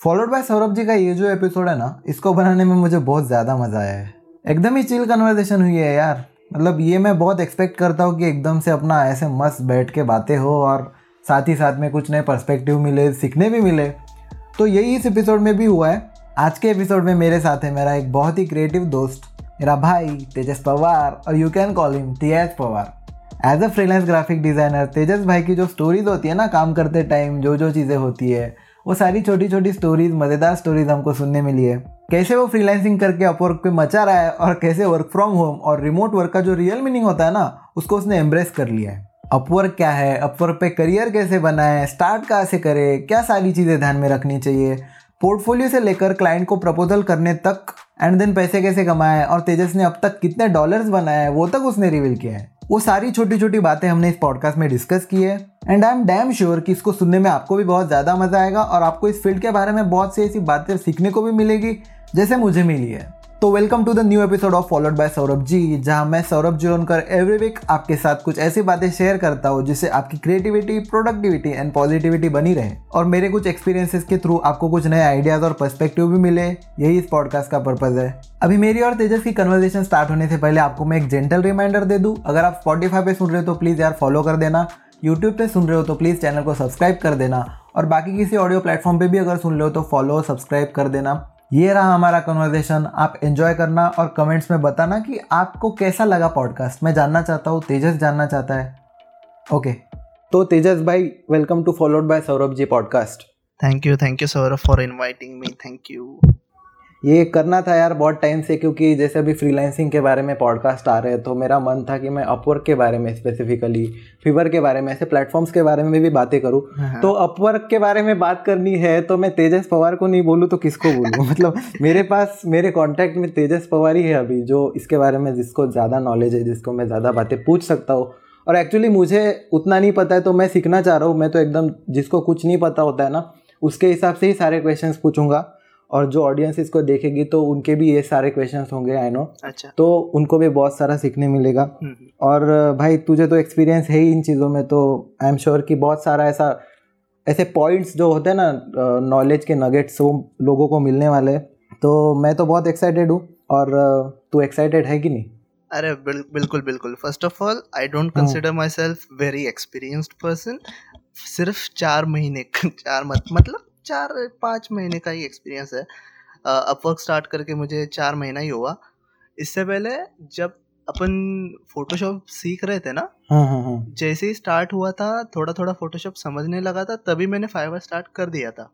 Followed by Saurabh जी का ये जो एपिसोड है ना, इसको बनाने में मुझे बहुत ज़्यादा मज़ा आया है। एकदम ही चिल कन्वर्जेशन हुई है यार। मतलब ये मैं बहुत एक्सपेक्ट करता हूँ कि एकदम से अपना ऐसे मस्त बैठ के बातें हो और साथ ही साथ में कुछ नए पर्सपेक्टिव मिले, सीखने भी मिले। तो यही इस एपिसोड में भी हुआ है। आज के एपिसोड में मेरे साथ है मेरा एक बहुत ही क्रिएटिव दोस्त, मेरा भाई, तेजस पवार और you can call him Tej Pawar. As a freelance graphic designer Tejas भाई की जो स्टोरीज होती है ना, काम करते टाइम जो जो चीज़ें होती है वो सारी छोटी छोटी स्टोरीज मज़ेदार स्टोरीज हमको सुनने मिली है। कैसे वो फ्रीलांसिंग करके अपवर्क पे मचा रहा है और कैसे वर्क फ्रॉम होम और रिमोट वर्क का जो रियल मीनिंग होता है ना, उसको उसने एम्ब्रेस कर लिया है। अपवर्क क्या है? अपवर्क पे करियर कैसे बनाए स्टार्ट कहाँ से करे? क्या सारी चीज़ें ध्यान में रखनी चाहिए? पोर्टफोलियो से लेकर क्लाइंट को प्रपोजल करने तक एंड देन पैसे कैसे कमाए और तेजस ने अब तक कितने डॉलर्स बनाए वो तक उसने रिवील किया है। वो सारी छोटी छोटी बातें हमने इस पॉडकास्ट में डिस्कस की है। And I am damn sure कि इसको सुनने में आपको भी बहुत ज़्यादा मज़ा आएगा और आपको इस फ़ील्ड के बारे में बहुत सी ऐसी बातें सीखने को भी मिलेगी, जैसे मुझे मिली है। तो welcome to the new episode of followed by Saurabh ji जहाँ मैं सौरभ जोनकर एवरी वीक आपके साथ कुछ ऐसी बातें शेयर करता हूँ जिससे आपकी क्रिएटिविटी प्रोडक्टिविटी एंड पॉजिटिविटी बनी रहे और मेरे कुछ एक्सपीरियंसेस के थ्रू आपको कुछ नए आइडियाज़ और पर्सपेक्टिव भी मिले। यही इस पॉडकास्ट का पर्पज है। अभी मेरी और तेजस की कन्वर्सेशन स्टार्ट होने से पहले आपको मैं एक जेंटल रिमाइंडर दे दूँ। अगर आप स्पॉटीफाई पे सुन रहे हो तो प्लीज़ यार फॉलो कर देना। यूट्यूब पे सुन रहे हो तो प्लीज़ चैनल को सब्सक्राइब कर देना। और बाकी किसी ऑडियो प्लेटफॉर्म पे भी अगर सुन रहे हो तो फॉलो सब्सक्राइब कर देना। ये रहा हमारा कन्वर्जेशन आप एंजॉय करना और कमेंट्स में बताना कि आपको कैसा लगा पॉडकास्ट मैं जानना चाहता हूँ, तेजस जानना चाहता है। ओके तो तेजस भाई welcome to followed by Saurabh ji podcast thank you thank you Saurabh for inviting me thank you ये करना था यार बहुत टाइम से क्योंकि जैसे अभी फ्रीलांसिंग के बारे में पॉडकास्ट आ रहे हैं तो मेरा मन था कि मैं अपवर्क के बारे में स्पेसिफिकली फीवर के बारे में ऐसे प्लेटफॉर्म्स के बारे में भी बातें करूँ। हाँ। तो अपवर्क के बारे में बात करनी है तो मैं तेजस पवार को नहीं बोलूँ तो किसको बोलूँ? मतलब मेरे पास मेरे कॉन्टैक्ट में तेजस पवार ही है अभी जो इसके बारे में जिसको ज़्यादा नॉलेज है जिसको मैं ज़्यादा बातें पूछ सकता हूँ। और एक्चुअली मुझे उतना नहीं पता है तो मैं सीखना चाह रहा हूँ मैं तो एकदम जिसको कुछ नहीं पता होता है ना उसके हिसाब से ही सारे क्वेश्चंस पूछूँगा। और जो ऑडियंस इसको देखेगी तो उनके भी ये सारे क्वेश्चन होंगे आई नो अच्छा। तो उनको भी बहुत सारा सीखने मिलेगा। हम्म, हम्म। और भाई तुझे तो एक्सपीरियंस है ही इन चीज़ों में तो आई एम श्योर कि बहुत सारा ऐसा ऐसे पॉइंट्स जो होते हैं ना नॉलेज के नगेट्स वो लोगों को मिलने वाले तो मैं तो बहुत एक्साइटेड हूँ और तू एक्साइटेड है कि नहीं? अरे बिल, बिल्कुल बिल्कुल। First of all I don't consider myself very experienced person सिर्फ़ चार महीने चार मत मतलब चार पाँच महीने का ही एक्सपीरियंस है। अपवर्क स्टार्ट करके मुझे चार महीना ही हुआ। इससे पहले जब अपन फोटोशॉप सीख रहे थे ना हाँ, हाँ, हाँ। जैसे ही स्टार्ट हुआ था थोड़ा थोड़ा फोटोशॉप समझने लगा था तभी मैंने फाइवर स्टार्ट कर दिया था।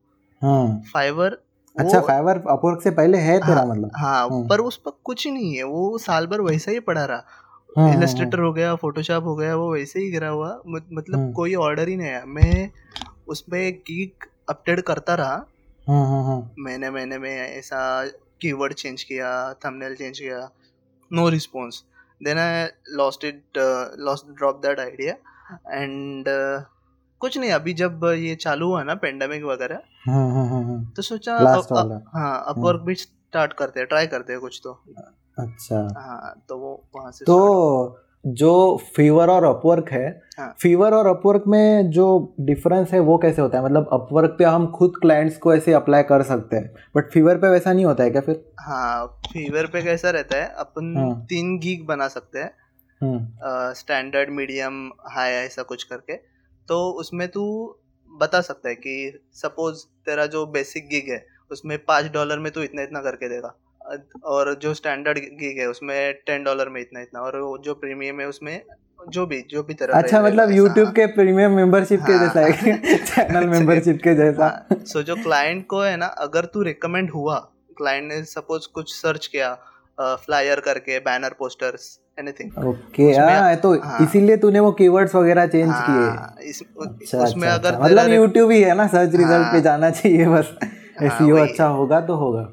फाइवर अच्छा फाइवर अपवर्क से पहले है तेरा हाँ, मतलब? हाँ हाँ। पर उस पर कुछ नहीं है वो साल भर वैसा ही पड़ा रहा। इलस्ट्रेटर हो गया फोटोशॉप हो गया वो वैसे ही गिरा हुआ। मतलब कोई ऑर्डर ही नहीं आया। मैं उसमें गीक अपडेट करता रहा। हाँ, हाँ, हाँ। महीने महीने में ऐसा कीवर्ड चेंज किया थंबनेल चेंज किया no response then I lost it lost drop that idea and कुछ नहीं अभी जब ये चालू हुआ ना पेंडेमिक वगैरह तो सोचा हाँ अपवर्क भी स्टार्ट करते हैं ट्राई करते हैं कुछ तो। अच्छा। हाँ तो वो वहाँ से तो जो फीवर और अपवर्क है हाँ. फीवर और अपवर्क में जो डिफरेंस है वो कैसे होता है? मतलब अपवर्क पे हम खुद क्लाइंट्स को ऐसे अप्लाई कर सकते हैं बट फीवर पे वैसा नहीं होता है क्या फिर? हाँ फीवर पे कैसा रहता है? अपन हाँ. तीन गीग बना सकते हैं। स्टैंडर्ड मीडियम हाई ऐसा कुछ करके। तो उसमें तू बता सकता है कि सपोज़ तेरा जो बेसिक गिग है उसमें पाँच डॉलर में तू इतना इतना करके देगा। और जो स्टैंडर्ड गिग है उसमें टेन डॉलर में इतना इतना और जो प्रीमियम है उसमें जो भी जो भी तरह अच्छा मतलब यूट्यूब के प्रीमियम मेंबरशिप के हाँ, जैसा है। चैनल मेंबरशिप के जैसा। सो हाँ, जो क्लाइंट को है ना अगर तू रिकमेंड हुआ क्लाइंट ने सपोज़ कुछ सर्च किया फ्लायर करके बैनर पोस्टर्स एनीथिंग ओके हाँ तो हाँ, इसीलिए तूने वो कीवर्ड्स वगैरह चेंज हाँ, किए। इस, अच्छा, उसमें अच्छा, अगर अच्छा, मतलब यूट्यूब ही है ना सर्च रिज़ल्ट पे जाना चाहिए बस। एसईओ हाँ, अच्छा होगा तो होगा।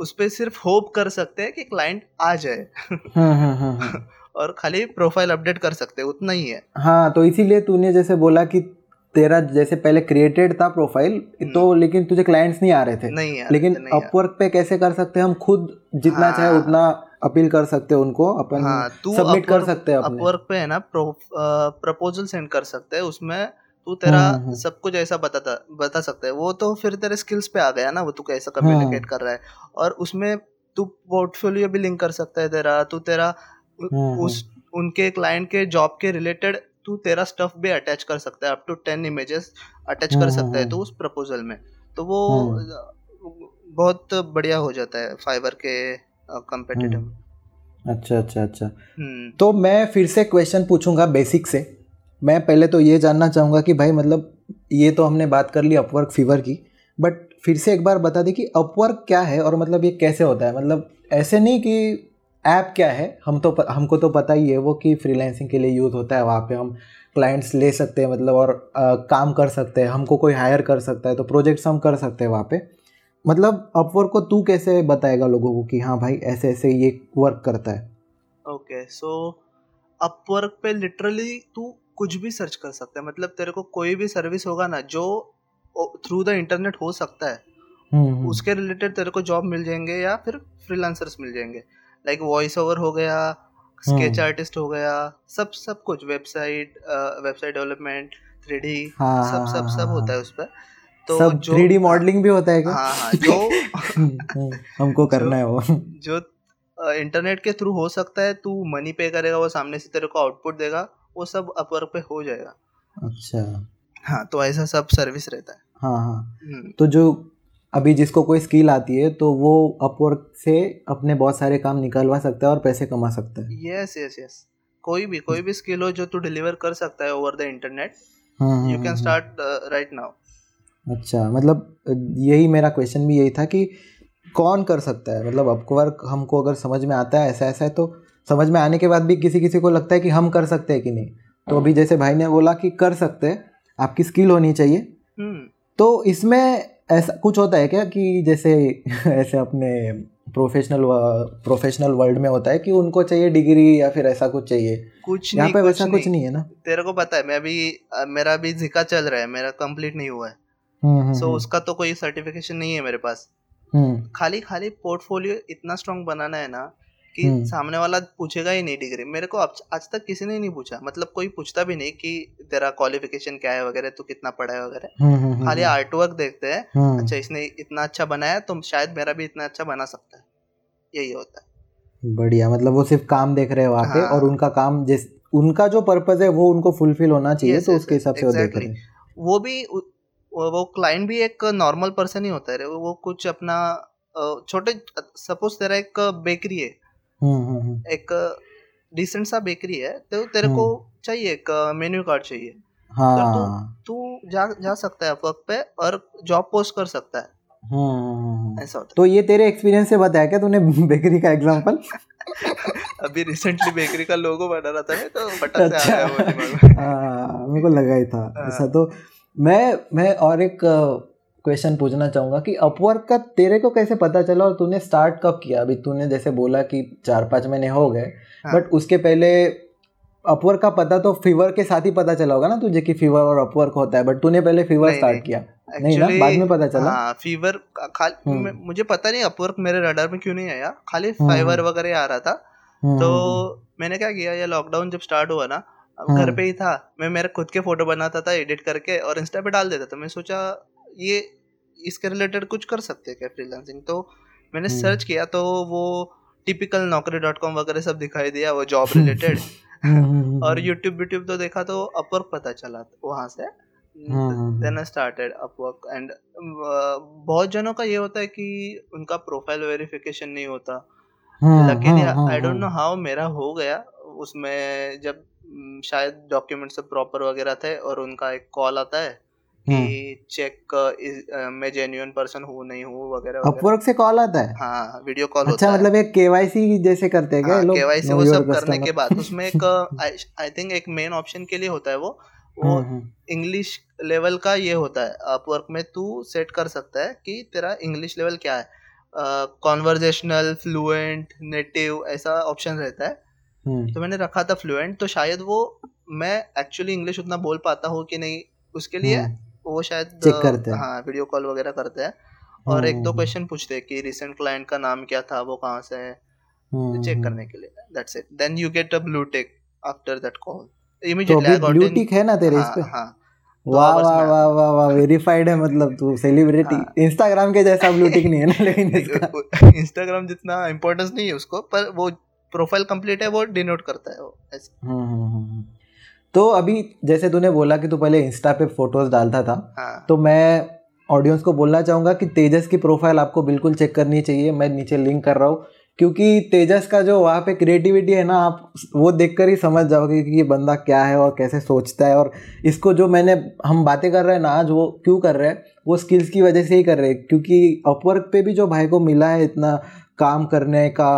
उस पर सिर्फ़ होप कर सकते हैं कि क्लाइंट आ जाए। हाँ, हाँ, हाँ, और खाली प्रोफ़ाइल अपडेट कर सकते हैं उतना ही है। हाँ तो इसीलिए तूने जैसे बोला कि तेरा जैसे पहले क्रिएटेड था प्रोफ़ाइल हम्म। तो लेकिन तुझे क्लाइंट्स नहीं आ रहे थे। नहीं लेकिन अपवर्क पे कैसे कर सकते हैं हम? खुद जितना हाँ, चाहे उतना अपील कर सकते हैं उनको अपन हाँ, सबमिट कर सकते हैं अपवर्क पे है ना प्रपोजल सेंड कर सकते हैं उसमें तू तेरा सब कुछ ऐसा बताता बता सकता है। वो तो फिर तेरे स्किल्स पे आ गया ना वो तू कैसा कम्युनिकेट कर रहा है। और उसमें तू पोर्टफोलियो भी लिंक कर सकता है तेरा तू तेरा उस उनके क्लाइंट के जॉब के रिलेटेड तू तेरा स्टफ़ भी अटैच कर सकता है up to ten images attach कर सकता है तो उस प्रपोजल में। तो वो बहुत बढ़िया हो जाता है फाइबर के कंपेटिटिव अच्छा अच्छा अच्छा। हम्म। तो मैं फिर से क्वेश्चन पूछूँगा बेसिक से। मैं पहले तो ये जानना चाहूँगा कि भाई मतलब ये तो हमने बात कर ली अपवर्क फीवर की बट फिर से एक बार बता दी कि अपवर्क क्या है और मतलब ये कैसे होता है? मतलब ऐसे नहीं कि ऐप क्या है हम तो हमको तो पता ही है वो कि फ्रीलांसिंग के लिए यूज़ होता है वहाँ पे हम क्लाइंट्स ले सकते हैं मतलब और आ, काम कर सकते हैं हमको कोई हायर कर सकता है तो प्रोजेक्ट्स हम कर सकते हैं वहाँ पे। मतलब अपवर्क को तू कैसे बताएगा लोगों को कि हाँ भाई ऐसे ऐसे ये वर्क करता है? ओके सो अपवर्क पे लिटरली तू कुछ भी सर्च कर सकता है। मतलब तेरे को कोई भी सर्विस होगा ना जो थ्रू द इंटरनेट हो सकता है। हम्म, हम्म। उसके रिलेटेड तेरे को जॉब मिल जाएँगे या फिर फ्रीलांसर्स मिल जाएँगे। लाइक वॉइस ओवर हो गया स्केच आर्टिस्ट हम्म। हो गया सब सब कुछ website website development three D सब सब सब हाँ, होता है। उस पर। तो सब जो थ्री डी मॉडलिंग भी होता है क्या? हाँ हाँ जो हमको करना है वो। जो इंटरनेट के थ्रू हो सकता है तू मनी पे करेगा वो सामने से तेरे को आउटपुट देगा। वो सब अपवर्क पे हो जाएगा। अच्छा। हाँ तो ऐसा सब सर्विस रहता है। हाँ हाँ। हम्म। तो जो अभी जिसको कोई स्किल आती है तो वो अपवर्क से अपने बहुत सारे काम निकलवा सकता है और पैसे कमा सकता है। यस यस यस कोई भी कोई भी स्किल हो जो तू डिलीवर कर सकता है over the internet you can start right now अच्छा मतलब यही मेरा क्वेश्चन भी यही था कि कौन कर सकता है? मतलब अपवर्क हमको अगर समझ में आता है ऐसा ऐसा है तो समझ में आने के बाद भी किसी किसी को लगता है कि हम कर सकते हैं कि नहीं। तो अभी जैसे भाई ने बोला कि कर सकते हैं आपकी स्किल होनी चाहिए। हम्म। तो इसमें ऐसा कुछ होता है क्या कि जैसे ऐसे अपने प्रोफेशनल प्रोफेशनल वर्ल्ड में होता है कि उनको चाहिए डिग्री या फिर ऐसा कुछ चाहिए। कुछ यहाँ पे वैसा कुछ नहीं। है ना? तेरे को पता है मैं अभी मेरा अभी जिका चल रहा है मेरा कंप्लीट नहीं हुआ है। सो हम्म, हम्म, so, उसका तो कोई सर्टिफिकेशन नहीं है मेरे पास। खाली खाली पोर्टफोलियो इतना स्ट्रांग बनाना है ना कि हम्म। सामने वाला पूछेगा ही नहीं डिग्री। मेरे को आज तक किसी ने नहीं पूछा। मतलब कोई पूछता भी नहीं कि तेरा क्वालिफिकेशन क्या है वगैरह तू कितना पढ़ा है वगैरह। हम्म, हम्म, खाली आर्ट वर्क देखते हैं। अच्छा इसने इतना अच्छा बनाया तो शायद मेरा भी इतना अच्छा बना सकता है। यही होता है। बढ़िया मतलब वो सिर्फ़ काम देख रहे हैं पे हाँ। और उनका काम जिस उनका जो पर्पज है वो उनको फुलफिल होना चाहिए तो उसके हिसाब से वो देख रहे हैं। वो भी वो क्लाइंट भी एक नॉर्मल पर्सन ही होता है वो कुछ अपना छोटे सपोज़ तेरा एक बेकरी है। एक डिसेंट सा बेकरी है तो तेरे को चाहिए एक मेन्यू कार्ड चाहिए। हाँ। तो तू जा जा सकता है वर्क पे और जॉब पोस्ट कर सकता है। ऐसा होता तो ये तेरे एक्सपीरियंस से बताया क्या तूने बेकरी का एग्जांपल अभी रिसेंटली बेकरी का लोगो बना रहा था मैं तो बटन अच्छा। से आ गया हाँ, मेरे को लगा ही था। हाँ। ऐसा तो मैं मैं और एक क्वेश्चन पूछना चाहूँगा कि अपवर्क का तेरे को कैसे पता चला और तूने स्टार्ट कब किया? अभी तूने जैसे बोला कि चार पाँच महीने हो गए हाँ. बट उसके पहले अपवर्क का पता तो फीवर के साथ ही पता चला होगा ना तुझे कि फीवर और अपवर्क होता है बट तूने पहले फीवर स्टार्ट किया। नहीं ना? बाद में पता चला? हाँ, फीवर खाली हम्म। मुझे पता नहीं अपवर्क मेरे रडार में क्यों नहीं आया। खाली फाइवर हम्म। वगैरह आ रहा था। हम्म, तो मैंने क्या किया ये लॉकडाउन जब स्टार्ट हुआ ना घर पे ही था। मैं मेरे खुद के फ़ोटो बनाता था एडिट करके और इंस्टा पे डाल देता था। मैं सोचा ये इसके रिलेटेड कुछ कर सकते हैं क्या फ्रीलांसिंग तो मैंने सर्च हम्म। किया तो वो टिपिकल नौकरी डॉट कॉम वगैरह सब दिखाई दिया वो जॉब रिलेटेड और यूट्यूब यूट्यूब तो देखा तो अपवर्क पता चला वहाँ से। Then I started Upwork and बहुत जनों का ये होता है कि उनका प्रोफ़ाइल वेरिफिकेशन नहीं होता। लेकिन आई डोंट नो हाउ मेरा हो गया। उसमें जब शायद डॉक्यूमेंट सब प्रॉपर वगैरह थे और उनका एक कॉल आता है कि चेक हम्म। मैं जेन्युइन पर्सन हूँ नहीं हूँ वगैरह अपवर्क से कॉल आता है? हाँ वीडियो कॉल अच्छा होता मतलब एक केवाईसी जैसे करते हैं क्या हाँ, केवाईसी वो सब करने के बाद उसमें एक आई थिंक एक मेन ऑप्शन के लिए होता है वो। वो इंग्लिश हम्म, लेवल हम्म। का ये होता है। अपवर्क में तू सेट कर सकता है कि तेरा इंग्लिश लेवल क्या है। कॉन्वर्जेशनल फ्लुएंट नेटिव ऐसा ऑप्शन रहता है। तो मैंने रखा था फ्लुएंट तो शायद वो मैं एक्चुअली इंग्लिश उतना बोल पाता हूँ कि नहीं उसके लिए वो शायद चेक करते हैं। हाँ वीडियो कॉल वगैरह करते हैं। और एक दो क्वेश्चन पूछते हैं कि रिसेंट क्लाइंट का नाम क्या था वो कहाँ से है? चेक करने के लिए। That's it then you get a blue tick after that call immediately blue tick है ना तेरे इस पे? हाँ। वाह वाह वाह वाह वाह वेरीफाइड है मतलब तू सेलिब्रिटी हाँ। इंस्टाग्राम के जैसा ब्लू टिक नहीं है ना लेकिन इसका। इंस्टाग्राम जितना इम्पोर्टेंस नहीं है उसको पर वो प्रोफ़ाइल कंप्लीट है वो डिनोट करता है वो ऐसे। हम्म, हम्म, हम्म। तो अभी जैसे तूने बोला कि तू पहले इंस्टा पे फ़ोटोज़ डालता था हाँ। तो मैं ऑडियंस को बोलना चाहूँगा कि तेजस की प्रोफ़ाइल आपको बिल्कुल चेक करनी चाहिए। मैं नीचे लिंक कर रहा हूँ क्योंकि तेजस का जो वहाँ पे क्रिएटिविटी है ना आप वो देखकर ही समझ जाओगे कि ये बंदा क्या है और कैसे सोचता है। और इसको जो मैंने हम बातें कर रहे हैं ना आज वो क्यों कर रहे हैं वो स्किल्स की वजह से ही कर रहे हैं। क्योंकि अपवर्क पे भी जो भाई को मिला है इतना काम करने का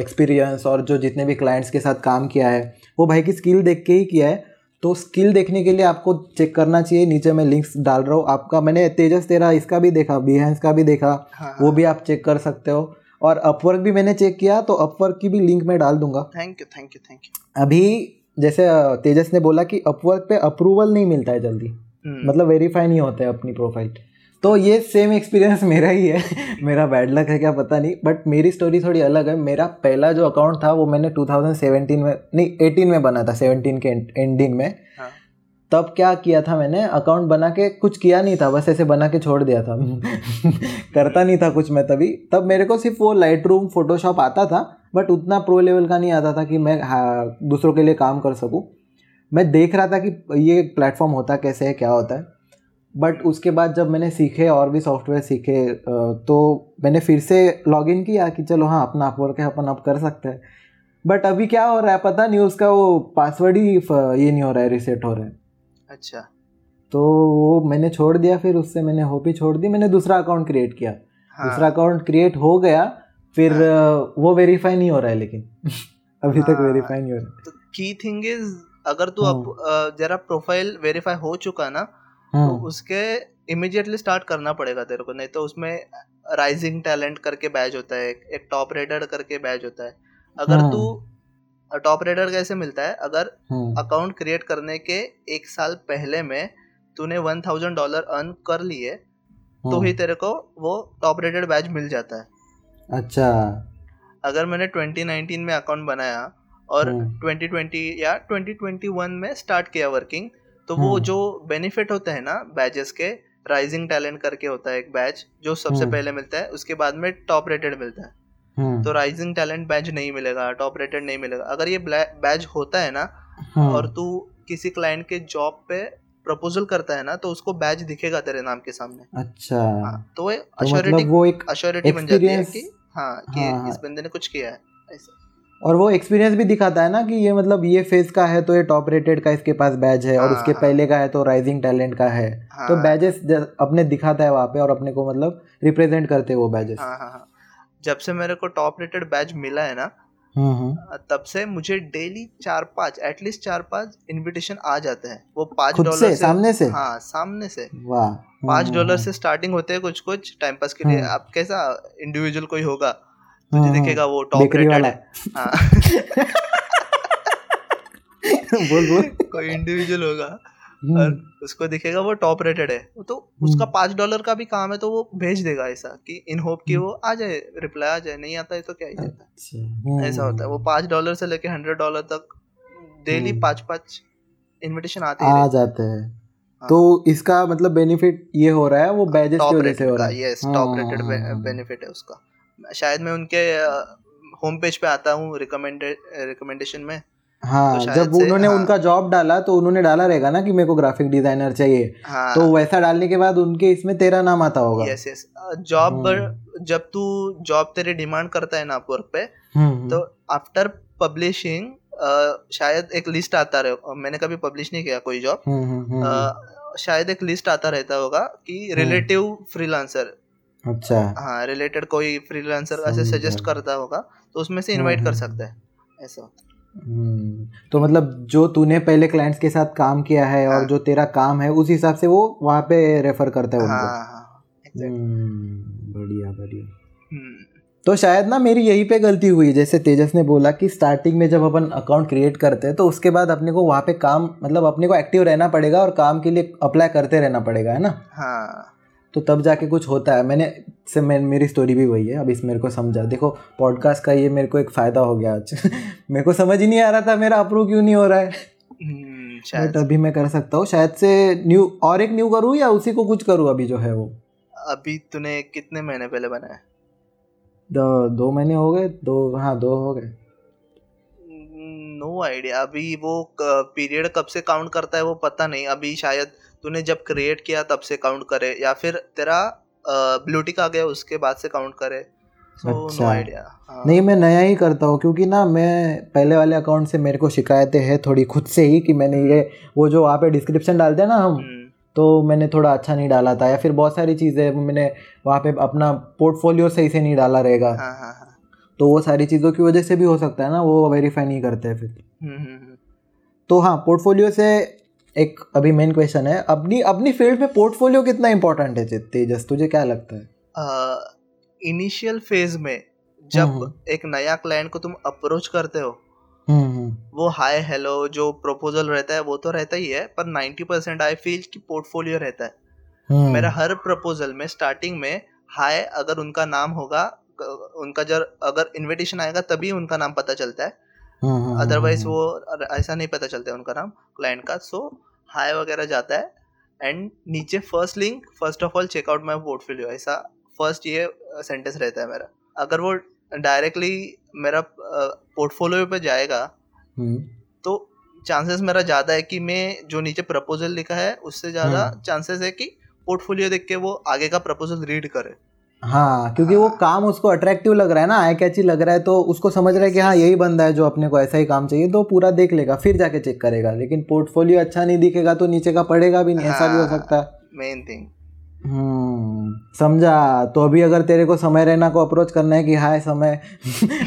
एक्सपीरियंस और जो जितने भी क्लाइंट्स के साथ काम किया है वो भाई की स्किल देख के ही किया है। तो स्किल देखने के लिए आपको चेक करना चाहिए। नीचे मैं लिंक्स डाल रहा हूँ आपका। मैंने तेजस तेरा इसका भी देखा बिहेंस का भी देखा। हाँ। वो भी आप चेक कर सकते हो। और अपवर्क भी मैंने चेक किया तो अपवर्क की भी लिंक मैं डाल दूँगा। Thank you thank you thank you अभी जैसे तेजस ने बोला कि अपवर्क पे अप्रूवल नहीं मिलता है जल्दी। हम्म, मतलब वेरीफाई नहीं होता है अपनी प्रोफ़ाइल तो ये सेम एक्सपीरियंस मेरा ही है। मेरा बैड लक है क्या पता नहीं। बट मेरी स्टोरी थोड़ी अलग है। मेरा पहला जो अकाउंट था वो मैंने 2017 में नहीं 18 में बना था 17 के एंडिंग में। हाँ। तब क्या किया था मैंने? अकाउंट बना के कुछ किया नहीं था बस ऐसे बना के छोड़ दिया था। करता नहीं था कुछ मैं तभी। तब मेरे को सिर्फ़ वो लाइट रूम फोटोशॉप आता था बट उतना प्रो लेवल का नहीं आता था कि मैं हाँ, दूसरों के लिए काम कर सकूँ। मैं देख रहा था कि ये प्लेटफॉर्म होता कैसे है क्या होता है। बट उसके बाद जब मैंने सीखे और भी सॉफ्टवेयर सीखे तो मैंने फिर से लॉगिन किया कि चलो हाँ अपना अपवर्क है अपन अब कर सकते हैं। बट अभी क्या हो रहा है पता नहीं उसका वो पासवर्ड ही ये नहीं हो रहा है रिसेट हो रहा है। अच्छा। तो वो मैंने छोड़ दिया फिर उससे मैंने होप ही छोड़ दी मैंने दूसरा अकाउंट क्रिएट किया। हाँ। दूसरा अकाउंट क्रिएट हो गया फिर अ, वो वेरीफाई नहीं हो रहा है लेकिन। अभी हाँ। तक हाँ। वेरीफाई नहीं हो रहा। तो की थिंग इज़ अगर तू हम्म। अब जरा प्रोफ़ाइल वेरीफाई हो चुका ना तो हाँ उसके इमिजिएटली स्टार्ट करना पड़ेगा तेरे को नहीं तो उसमें राइजिंग टैलेंट करके बैच होता है एक- टॉप रेडर करके बैच होता है अगर हाँ। तू टॉप रेडर कैसे मिलता है अगर हाँ अकाउंट क्रिएट करने के एक साल पहले में तूने वन थाउज़ेंड डॉलर अर्न कर लिए तो हाँ। ही तेरे को वो टॉप रेटेड बैच मिल जाता है अच्छा अगर मैंने 2019 में अकाउंट बनाया और हाँ। 2020 या 2021 में स्टार्ट किया वर्किंग तो वो हाँ। जो बेनिफिट होते हैं ना बैचेस के राइजिंग टैलेंट करके होता है एक बैच जो सबसे हाँ। पहले मिलता है उसके बाद में टॉप रेटेड मिलता है। हाँ तो राइजिंग टैलेंट बैच नहीं मिलेगा टॉप रेटेड नहीं मिलेगा। अगर ये बैच होता है ना और तू किसी क्लाइंट के जॉब पे प्रपोजल करता है ना तो उसको बैच दिखेगा तेरे नाम के सामने। अच्छा। हाँ, तो तो मतलब वो एक अश्योरिटी बन जाती है कि हाँ कि हाँ, हाँ। इस बंदे ने कुछ किया है ऐसा। और वो एक्सपीरियंस भी दिखाता है ना कि ये मतलब ये फ़ेज़ का है तो ये टॉप रेटेड का इसके पास बैज है और हाँ, उसके हाँ। पहले का है तो राइजिंग टैलेंट का है। हाँ, तो बैजेस अपने दिखाता है वहाँ पे और अपने को मतलब रिप्रेजेंट करते हैं वो बैजेस हाँ हाँ हाँ। जब से मेरे को टॉप रेटेड बैच मिला है ना हम्म हम्म। तब से मुझे डेली चार पाँच एटलीस्ट चार पाँच इनविटेशन आ जाते हैं। वो पाँच डॉलर से? सामने से? हाँ सामने से। वाह। पाँच डॉलर हम्म, से स्टार्टिंग होते हैं कुछ कुछ टाइम पास के लिए। अब कैसा इंडिविजुअल कोई होगा? तुझे हम्म, दिखेगा वो टॉप रेटेड है। हाँ। बोल बोल। कोई इंडिविजुअल होगा। हम्म, और उसको दिखेगा वो टॉप रेटेड है। तो उसका हम्म। पाँच डॉलर का भी काम है तो वो भेज देगा ऐसा कि इन होप कि वो आ जाए रिप्लाई आ जाए नहीं आता है तो क्या ही जाता अच्छा, है हम्म, ऐसा होता है। वो पाँच डॉलर से लेके हंड्रेड डॉलर तक डेली हम्म। पाँच पाँच इनविटेशन आते आ जाते हैं। हाँ। तो इसका मतलब बेनिफिट ये हो रहा है वो बैजेस की वजह से हो रहा है। यस टॉप हाँ, रेटेड हाँ, हाँ, बेनिफिट है उसका। शायद मैं उनके होम पेज पे आता हूँ रिकमेंडेड रिकमेंडेशन में। हाँ तो जब उन्होंने हाँ। उनका जॉब डाला तो उन्होंने डाला रहेगा ना कि मेरे को ग्राफिक डिज़ाइनर चाहिए। हाँ। तो वैसा डालने के बाद उनके इसमें तेरा नाम आता होगा। यस यस जॉब हम्म। जब तू जॉब तेरे डिमांड करता है ना अपवर्क पे हम्म, तो आफ्टर पब्लिशिंग शायद एक लिस्ट आता रहे मैंने कभी पब्लिश नहीं किया कोई जॉब हम्म, हम्म, हम्म, हम्म, शायद एक लिस्ट आता रहता होगा कि रिलेटिव फ्रीलांसर अच्छा। हाँ रिलेटेड कोई फ्रीलांसर ऐसे सजेस्ट करता होगा तो उसमें से हम्म, इनवाइट कर हम्म, सकता है ऐसा। हम्म, तो मतलब जो तूने पहले क्लाइंट्स के साथ काम किया है और हाँ। जो तेरा काम है उस हिसाब से वो वहाँ पे रेफर करता है हाँ उनको। हाँ हाँ. हम्म, बढ़िया बढ़िया। हम्म, तो शायद ना मेरी यही पे गलती हुई जैसे तेजस ने बोला कि स्टार्टिंग में जब अपन अकाउंट क्रिएट करते हैं तो उसके बाद अपने को वहाँ पे काम मतलब अपने को एक्टिव रहना पड़ेगा और काम के लिए अप्लाई करते रहना पड़ेगा है ना? हाँ। तो तब जाके कुछ होता है। मैंने से मैं मेरी स्टोरी भी वही है। अब इस मेरे को समझा। देखो पॉडकास्ट का ये मेरे को एक फ़ायदा हो गया आज। मेरे को समझ ही नहीं आ रहा था मेरा अप्रूव क्यों नहीं हो रहा है? हम्म, शायद बट अभी मैं कर सकता हूँ। शायद से न्यू और एक न्यू करूँ या उसी को कुछ करूँ अभी जो है वो? अभी तूने कितने महीने पहले बनाया? दो, दो महीने हो गए? दो हाँ दो हो गए। नो आइडिया अभी वो पीरियड कब से काउंट करता है वो पता नहीं। अभी शायद तूने जब क्रिएट किया तब से काउंट करे या फिर तेरा ब्लूटिक आ गया उसके बाद से काउंट करे। So, अच्छा। no हाँ. नहीं मैं नया ही करता हूँ क्योंकि ना मैं पहले वाले अकाउंट से मेरे को शिकायतें हैं थोड़ी खुद से ही कि मैंने ये वो जो वहाँ पे डिस्क्रिप्शन डालते हैं ना हम हम्म, तो मैंने थोड़ा अच्छा नहीं डाला था या फिर बहुत सारी चीज़ें मैंने वहाँ पे अपना पोर्टफोलियो सही से नहीं डाला रहेगा। हाँ हाँ हाँ। तो वो सारी चीज़ों की वजह से भी हो सकता है ना वो वेरीफाई नहीं करते फिर। हम्म, हम्म. तो हाँ पोर्टफोलियो से एक अभी मेन क्वेश्चन है अपनी अपनी फ़ील्ड में पोर्टफोलियो कितना इंपॉर्टेंट है तेजस? तुझे क्या लगता है? इनिशियल uh, फ़ेज़ में जब हम्म। एक नया क्लाइंट को तुम अप्रोच करते हो हम्म हम्म। वो हाय हेलो जो प्रपोजल रहता है वो तो रहता ही है पर 90% परसेंट आई फील कि पोर्टफोलियो रहता है। हम्म, मेरा हर प्रपोजल में स्टार्टिंग में हाय अगर उनका नाम होगा उनका जब अगर इनविटेशन आएगा तभी उनका नाम पता चलता है। हम्म, हम्म, अदरवाइज़ हम्म, वो ऐसा नहीं पता चलता है उनका नाम क्लाइंट का। सो हाय वगैरह जाता है एंड नीचे first link first of all check out my portfolio ऐसा फ़र्स्ट ये सेंटेंस रहता है मेरा। अगर वो डायरेक्टली मेरा पोर्टफोलियो पे जाएगा हम्म, तो चांसेस मेरा ज़्यादा है कि मैं जो नीचे प्रपोजल लिखा है उससे ज़्यादा। चांसेस है कि पोर्टफोलियो देख के वो आगे का प्रपोजल रीड करे। हाँ क्योंकि वो काम उसको अट्रैक्टिव लग रहा है ना आई कैची लग रहा है तो उसको समझ रहा है कि हाँ यही बंदा है जो अपने को ऐसा ही काम चाहिए तो पूरा देख लेगा फिर जाके चेक करेगा लेकिन पोर्टफोलियो अच्छा नहीं दिखेगा तो नीचे का पड़ेगा भी नहीं ऐसा भी हो हाँ। सकता है मेन थिंग समझा। तो अभी अगर तेरे को समय रहना को अप्रोच करना है कि हाय समय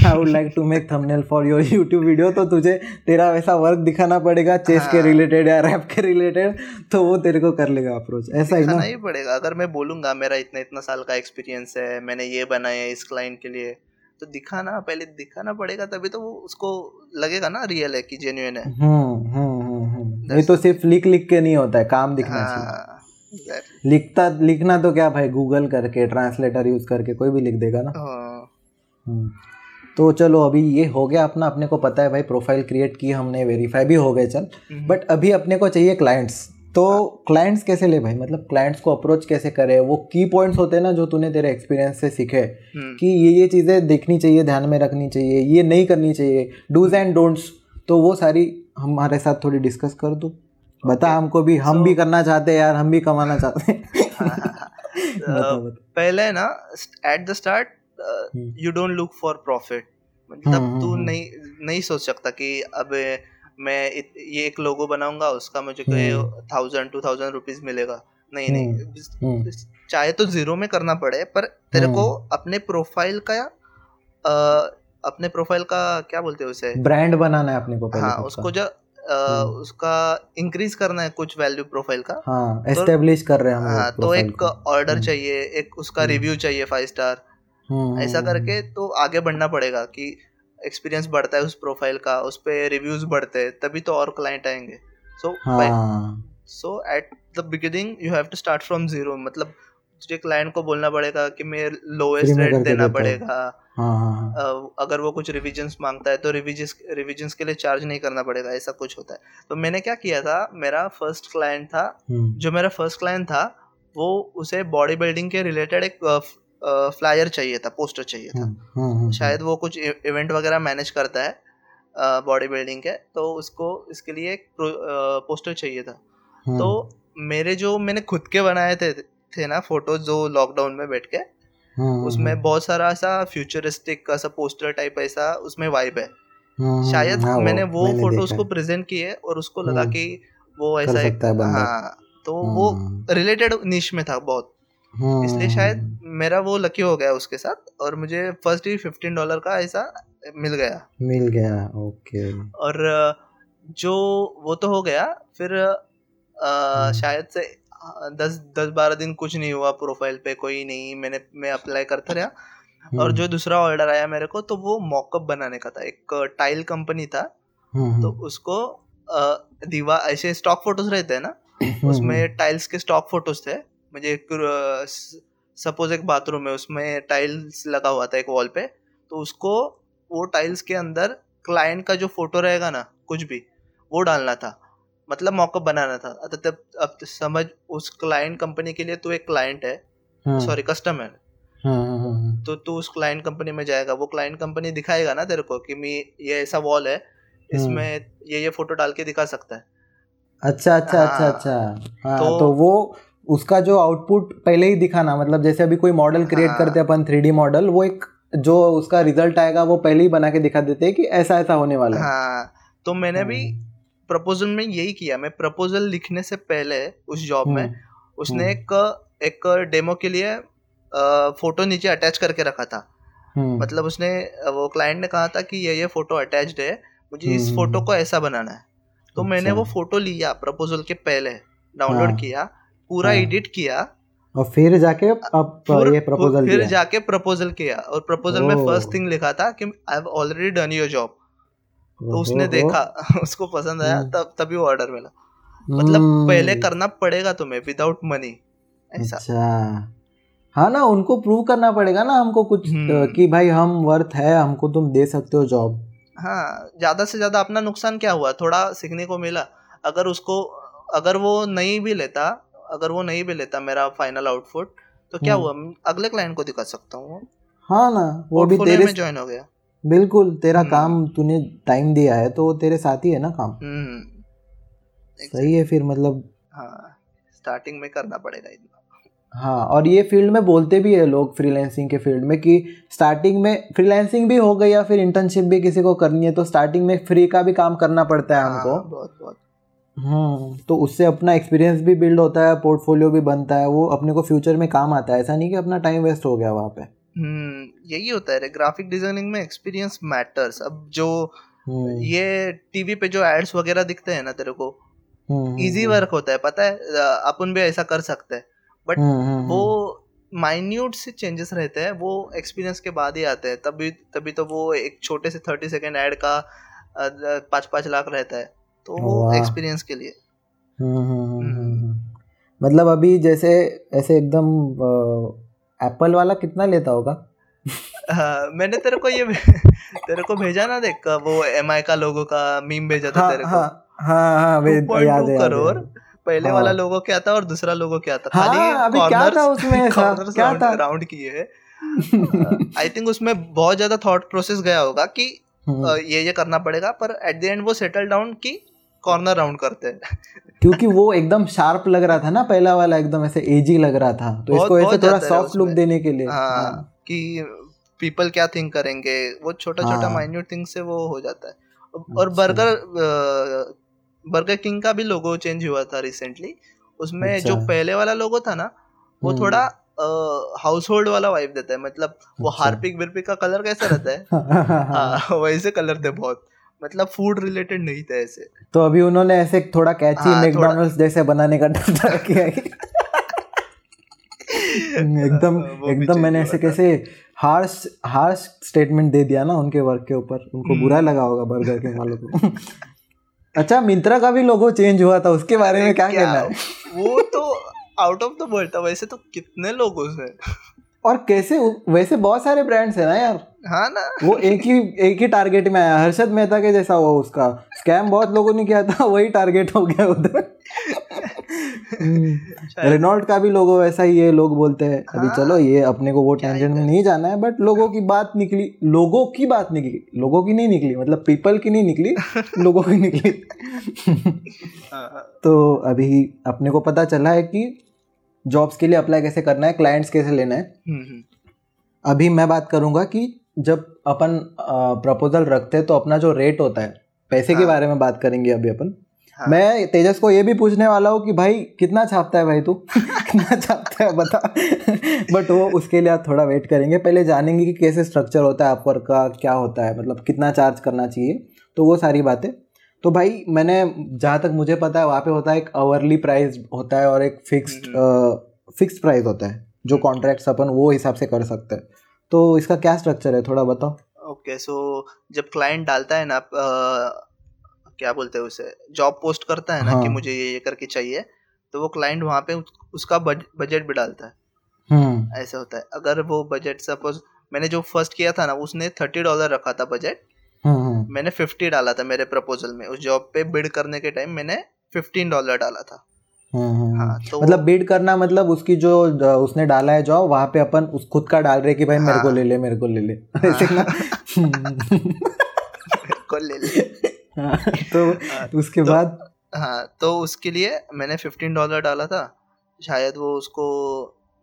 I would like to make thumbnail for your YouTube video तो तुझे तेरा वैसा वर्क दिखाना पड़ेगा चेस के हाँ। रिलेटेड या रैप के रिलेटेड तो वो तेरे को कर लेगा अप्रोच ऐसा ही ना? दिखाना ही पड़ेगा। अगर मैं बोलूँगा मेरा इतना इतना साल का एक्सपीरियंस है मैंने ये बनाया है इस क्लाइंट के लिए तो दिखाना पहले दिखाना पड़ेगा तभी तो वो उसको लगेगा ना रियल है कि जेन्युइन है। हम्म हम्म हम्म हम्म। नहीं तो सिर्फ़ लिख लिख के नहीं होता है काम दिखना चाहिए हाँ। exactly. लिखता लिखना तो क्या भाई गूगल करके ट्रांसलेटर यूज़ करके कोई भी लिख देगा ना? हाँ, हम्म। तो चलो अभी ये हो गया अपना अपने को पता है भाई प्रोफ़ाइल क्रिएट की हमने वेरीफाई भी हो गए चल। हम्म, बट अभी अपने को चाहिए क्लाइंट्स तो क्लाइंट्स कैसे ले भाई? मतलब क्लाइंट्स को अप्रोच कैसे करे? वो की पॉइंट्स होते हैं ना जो तूने तेरे एक्सपीरियंस से सीखे। हम्म, कि ये ये चीज़ें देखनी चाहिए ध्यान में रखनी चाहिए ये नहीं करनी चाहिए। डूज एंड डोंट्स तो वो सारी हमारे साथ थोड़ी डिस्कस कर दो। बता हमको भी हम so, भी करना चाहते हैं यार हम भी कमाना चाहते हैं। बता पहले ना at the start hmm. You don't look for profit मतलब हम्म, तू हम्म, नहीं नहीं सोच सकता कि अब मैं इत, ये एक लोगो बनाऊँगा उसका मुझे कोई हम्म। थाउज़ेंड टू थाउज़ेंड रुपीज़ मिलेगा। नहीं नहीं। हम्म, चाहे तो ज़ीरो में करना पड़े पर तेरे को अपने प्रोफ़ाइल का अ, अपने प्रोफ़ाइल का क्या बोलते हैं उसे? ब्रांड बनाना है अपने को हाँ उसको। जो हम्म। उसका इंक्रीज करना है कुछ वैल्यू प्रोफ़ाइल का। हाँ एस्टेब्लिश कर रहे हैं हम हाँ तो एक ऑर्डर हम्म। चाहिए एक उसका हम्म। रिव्यू चाहिए फाइव स्टार हम्म, ऐसा हम्म, करके तो आगे बढ़ना पड़ेगा कि एक्सपीरियंस बढ़ता है उस प्रोफ़ाइल का उस पे रिव्यूज़ बढ़ते हैं तभी तो और क्लाइंट आएँगे। So so at the beginning you have to start from zero मतलब तुझे क्लाइंट को बोलना पड़ेगा कि मैं लोएस्ट रेट देना पड़ेगा। हाँ हाँ हाँ। अगर वो कुछ रिविजन्स माँगता है तो रिविजन्स रिविजन्स के लिए चार्ज नहीं करना पड़ेगा ऐसा कुछ होता है। तो मैंने क्या किया था मेरा फ़र्स्ट क्लाइंट था हम्म, जो मेरा फ़र्स्ट क्लाइंट था वो उसे बॉडी बिल्डिंग के रिलेटेड एक फ्लायर चाहिए था पोस्टर चाहिए था। हम्म, हम्म, हम्म, शायद वो कुछ इवेंट वगैरह मैनेज करता है बॉडी बिल्डिंग के तो उसको इसके लिए एक पोस्टर चाहिए था। तो मेरे जो मैंने खुद के बनाए थे थे ना फ़ोटोज़ जो लॉकडाउन में बैठ के हम्म, उसमें बहुत सारा ऐसा फ्यूचरिस्टिक ऐसा पोस्टर टाइप ऐसा उसमें वाइब है। शायद हाँ, मैंने वो मैंने फ़ोटो देखा उसको प्रेजेंट किए और उसको लगा। कि वो ऐसा एक है। हाँ तो वो रिलेटेड निश में था बहुत। इसलिए शायद मेरा वो लकी हो गया उसके साथ और मुझे फ़र्स्ट ही फिफ्टीन डॉलर का ऐसा मिल गया। मिल गया ओके और जो वो तो हो गया फिर अ, शायद से दस दस बारह दिन कुछ नहीं हुआ प्रोफ़ाइल पे कोई नहीं मैंने मैं अप्लाई करता रहा। हम्म, और जो दूसरा ऑर्डर आया मेरे को तो वो मॉकअप बनाने का था। एक टाइल कंपनी था। हम्म, तो उसको दीवार ऐसे स्टॉक फ़ोटोज़ रहते हैं ना हम्म, उसमें टाइल्स के स्टॉक फ़ोटोज़ थे। मुझे सपोज़ एक बाथरूम है उसमें टाइल्स लगा हुआ था एक वॉल पे। तो उसको वो टाइल्स के अंदर क्लाइंट का जो फ़ोटो रहेगा ना कुछ भी वो डालना था। मतलब मॉकअप बनाना था। अब तब अब तो समझ उस क्लाइंट कंपनी के लिए तू एक क्लाइंट है। सॉरी कस्टमर हम्म हम्म, हम्म, तो तू उस क्लाइंट कंपनी में जाएगा। वो क्लाइंट कंपनी दिखाएगा ना तेरे को कि मैं ये ऐसा वॉल है इसमें ये ये फ़ोटो डाल के दिखा सकता है। अच्छा अच्छा अच्छा हाँ, अच्छा। हाँ तो- तो वो उसका जो आउटपुट पहले ही दिखाना मतलब जैसे अभी कोई मॉडल क्रिएट हाँ। करते अपन थ्री मॉडल वो एक जो उसका रिज़ल्ट आएगा वो पहले ही बना के दिखा देते हैं कि ऐसा ऐसा होने वाला है। हाँ। तो मैंने भी प्रपोजल में यही किया मैं प्रपोजल लिखने से पहले उस जॉब में हम्म, उसने हम्म। एक एक डेमो के लिए फ़ोटो नीचे अटैच करके रखा था हम्म, मतलब उसने वो क्लाइंट ने कहा था कि ये ये फ़ोटो अटैच्ड है मुझे इस फ़ोटो। को ऐसा बनाना है तो मैंने अच्छा। वो फ़ोटो लिया प्रपोजल के पहले डाउनलोड हाँ। किया पूरा हाँ। एडिट किया और फिर जाके अब फिर ये प्रपोजल फिर जाके प्रपोजल किया और प्रपोजल में फ़र्स्ट थिंग लिखा था कि I have already done your job तो उसने देखा उसको पसंद आया हम्म। तब तभी वो ऑर्डर मिला। मतलब हम्म, पहले करना पड़ेगा तुम्हें विदाउट मनी ऐसा। अच्छा। हाँ ना उनको प्रूव करना पड़ेगा ना हमको कुछ हम्म। कि भाई हम वर्थ है हमको तुम दे सकते हो जॉब हाँ ज़्यादा से ज़्यादा अपना नुकसान क्या हुआ? थोड़ा सीखने को मिला। अगर उसको अगर वो नहीं भी लेता अगर वो नहीं भी लेता मेरा फाइनल आउटपुट तो क्या। हुआ? अगले क्लाइंट को दिखा सकता हूँ। हाँ ना वो भी तेरे में ज्वाइन हो गया। बिल्कुल तेरा हम्म। काम तूने टाइम दिया है तो वो तेरे साथ ही है ना काम? हम्म सही है फिर मतलब हाँ स्टार्टिंग में करना पड़ेगा इतना। हाँ और ये फ़ील्ड में बोलते भी है लोग फ्रीलैंसिंग के फ़ील्ड में कि स्टार्टिंग में फ्रीलांसिंग भी हो गई या फिर इंटर्नशिप भी किसी को करनी है तो स्टार्टिंग में फ्री का भी काम करना पड़ता है हमको। हाँ, बहुत बहुत। हम्म तो उससे अपना एक्सपीरियंस भी बिल्ड होता है पोर्टफोलियो भी बनता है वो अपने को फ्यूचर में काम आता है। ऐसा नहीं कि अपना टाइम वेस्ट हो गया वहाँ पे। हम्म यही होता है ग्राफिक डिज़ाइनिंग में एक्सपीरियंस मैटर्स अब जो हम्म, ये टीवी पे जो एड्स वगैरह दिखते हैं ना तेरे को हम्म, इजी हम्म, वर्क होता है। पता है अपन भी ऐसा कर सकते हैं। बट हम्म, हम्म, वो माइन्यूट से चेंजेस रहते हैं वो एक्सपीरियंस के बाद ही आते हैं। तभी तभी तो वो एक छोटे से थर्टी सेकेंड एड का पाँच पाँच लाख रहता है। तो वो एक्सपीरियंस के लिए। हम्म, हम्म, हम्म, हम्म, हम्म। मतलब अभी जैसे ऐसे एकदम एप्पल वाला कितना लेता होगा? हाँ, मैंने तेरे को ये तेरे को भेजा ना देख वो एमआई का लोगो का मीम भेजा था हाँ तेरे को। हाँ हाँ हाँ वे- 2.2 याद है। करोड़ पहले हाँ। वाला लोगो क्या था और दूसरा लोगो क्या था? हाँ, खाली अभी क्या था उसमें क्या था? राउंड किए आई थिंक उसमें बहुत ज़्यादा थॉट प्रोसेस गया होगा कि हम्म, ये ये करना पड़ेगा पर एट द एंड वो सेटल डाउन की कॉर्नर राउंड करते हैं क्योंकि वो एकदम शार्प लग रहा था ना पहला वाला एकदम ऐसे एजी लग रहा था तो इसको ऐसे थोड़ा सॉफ्ट लुक देने के लिए हाँ हाँ, कि पीपल क्या थिंक करेंगे वो छोटा छोटा। माइन्यूट थिंग से वो हो जाता है और। बर्गर बर्गर किंग का भी लोगो चेंज हुआ था रिसेंटली उसमें अच्छा। जो पहले वाला लोगो था ना वो हम्म। थोड़ा हाउस होल्ड वाला वाइब देता है मतलब वो अच्छा। हार्पिक बिरपिक का कलर कैसा रहता है हाँ, हाँ वैसे कलर थे बहुत मतलब फ़ूड रिलेटेड नहीं थे ऐसे। तो अभी उन्होंने ऐसे थोड़ा कैची हाँ, मैकडोनल्ड्स जैसे बनाने का ट्राई किया एकदम एकदम मैंने ऐसे कैसे हार्श हार्श स्टेटमेंट दे दिया ना उनके वर्क के ऊपर। उनको हम्म। बुरा लगा होगा बर्गर किंग वालों को। अच्छा मिंत्रा का भी लोगो चेंज हुआ था उसके बारे में क्या कहना है? वो तो आउट ऑफ़ द वर्ल्ड था वैसे तो कितने लोगों से? और कैसे वैसे बहुत सारे ब्रांड्स है ना यार। हाँ ना। वो एक ही एक ही टारगेट में आया हर्षद मेहता के जैसा हुआ उसका। स्कैम बहुत लोगों ने किया था वही टारगेट हो गया उधर। रेनॉल्ट का भी लोगो वैसा ही है लोग बोलते हैं अभी हाँ। चलो ये अपने को वो टेंशन में नहीं जाना है बट लोगों की बात निकली लोगों की बात निकली लोगों की नहीं निकली मतलब पीपल की नहीं निकली लोगों की निकली। हाँ, तो अभी अपने को पता चला है कि जॉब्स के लिए अप्लाई कैसे करना है क्लाइंट्स कैसे लेना है। हम्म, हम्म, अभी मैं बात करूँगा कि जब अपन प्रपोजल रखते हैं तो अपना जो रेट होता है पैसे हाँ। के। बारे में बात करेंगे अभी अपन हाँ। मैं तेजस को ये भी पूछने वाला हूँ कि भाई कितना छापता है भाई तू कितना छापता है बता बट वो उसके लिए आप थोड़ा वेट करेंगे पहले जानेंगे कि कैसे स्ट्रक्चर होता है अपवर्क का क्या होता है मतलब कितना चार्ज करना चाहिए तो वो सारी बातें तो भाई मैंने जहाँ तक मुझे पता है वहाँ पे होता है एक आवरली प्राइस होता है और एक फिक्स्ड फिक्स्ड प्राइस होता है जो हम्म। कॉन्ट्रैक्ट्स अपन वो हिसाब से कर सकते हैं तो इसका क्या स्ट्रक्चर है? थोड़ा बताओ। ओके सो जब क्लाइंट डालता है ना क्या बोलते हैं उसे जॉब पोस्ट करता है ना हाँ. कि। मुझे ये ये करके चाहिए तो वो क्लाइंट वहाँ पे उसका बजट भी डालता है। हम्म। ऐसा होता है। अगर वो बजट सपोज़ मैंने जो फ़र्स्ट किया था ना उसने थर्टी डॉलर रखा था बजट हम्म हम्म। मैंने फिफ्टी डाला था मेरे प्रपोजल में। उस जॉब पे बिड करने के टाइम मैंने फिफ्टीन डॉलर डाला था। हाँ हम्म। तो मतलब बिड करना मतलब उसकी जो उसने डाला है जॉब वहाँ पे अपन उस खुद का डाल रहे कि भाई मेरे को हाँ। ले ले मेरे को ले ले हाँ। ऐसे ना को ले ले हाँ, तो हाँ, उसके तो- बाद हाँ तो उसके लिए मैंने फिफ्टीन डॉलर डाला था शायद वो उसको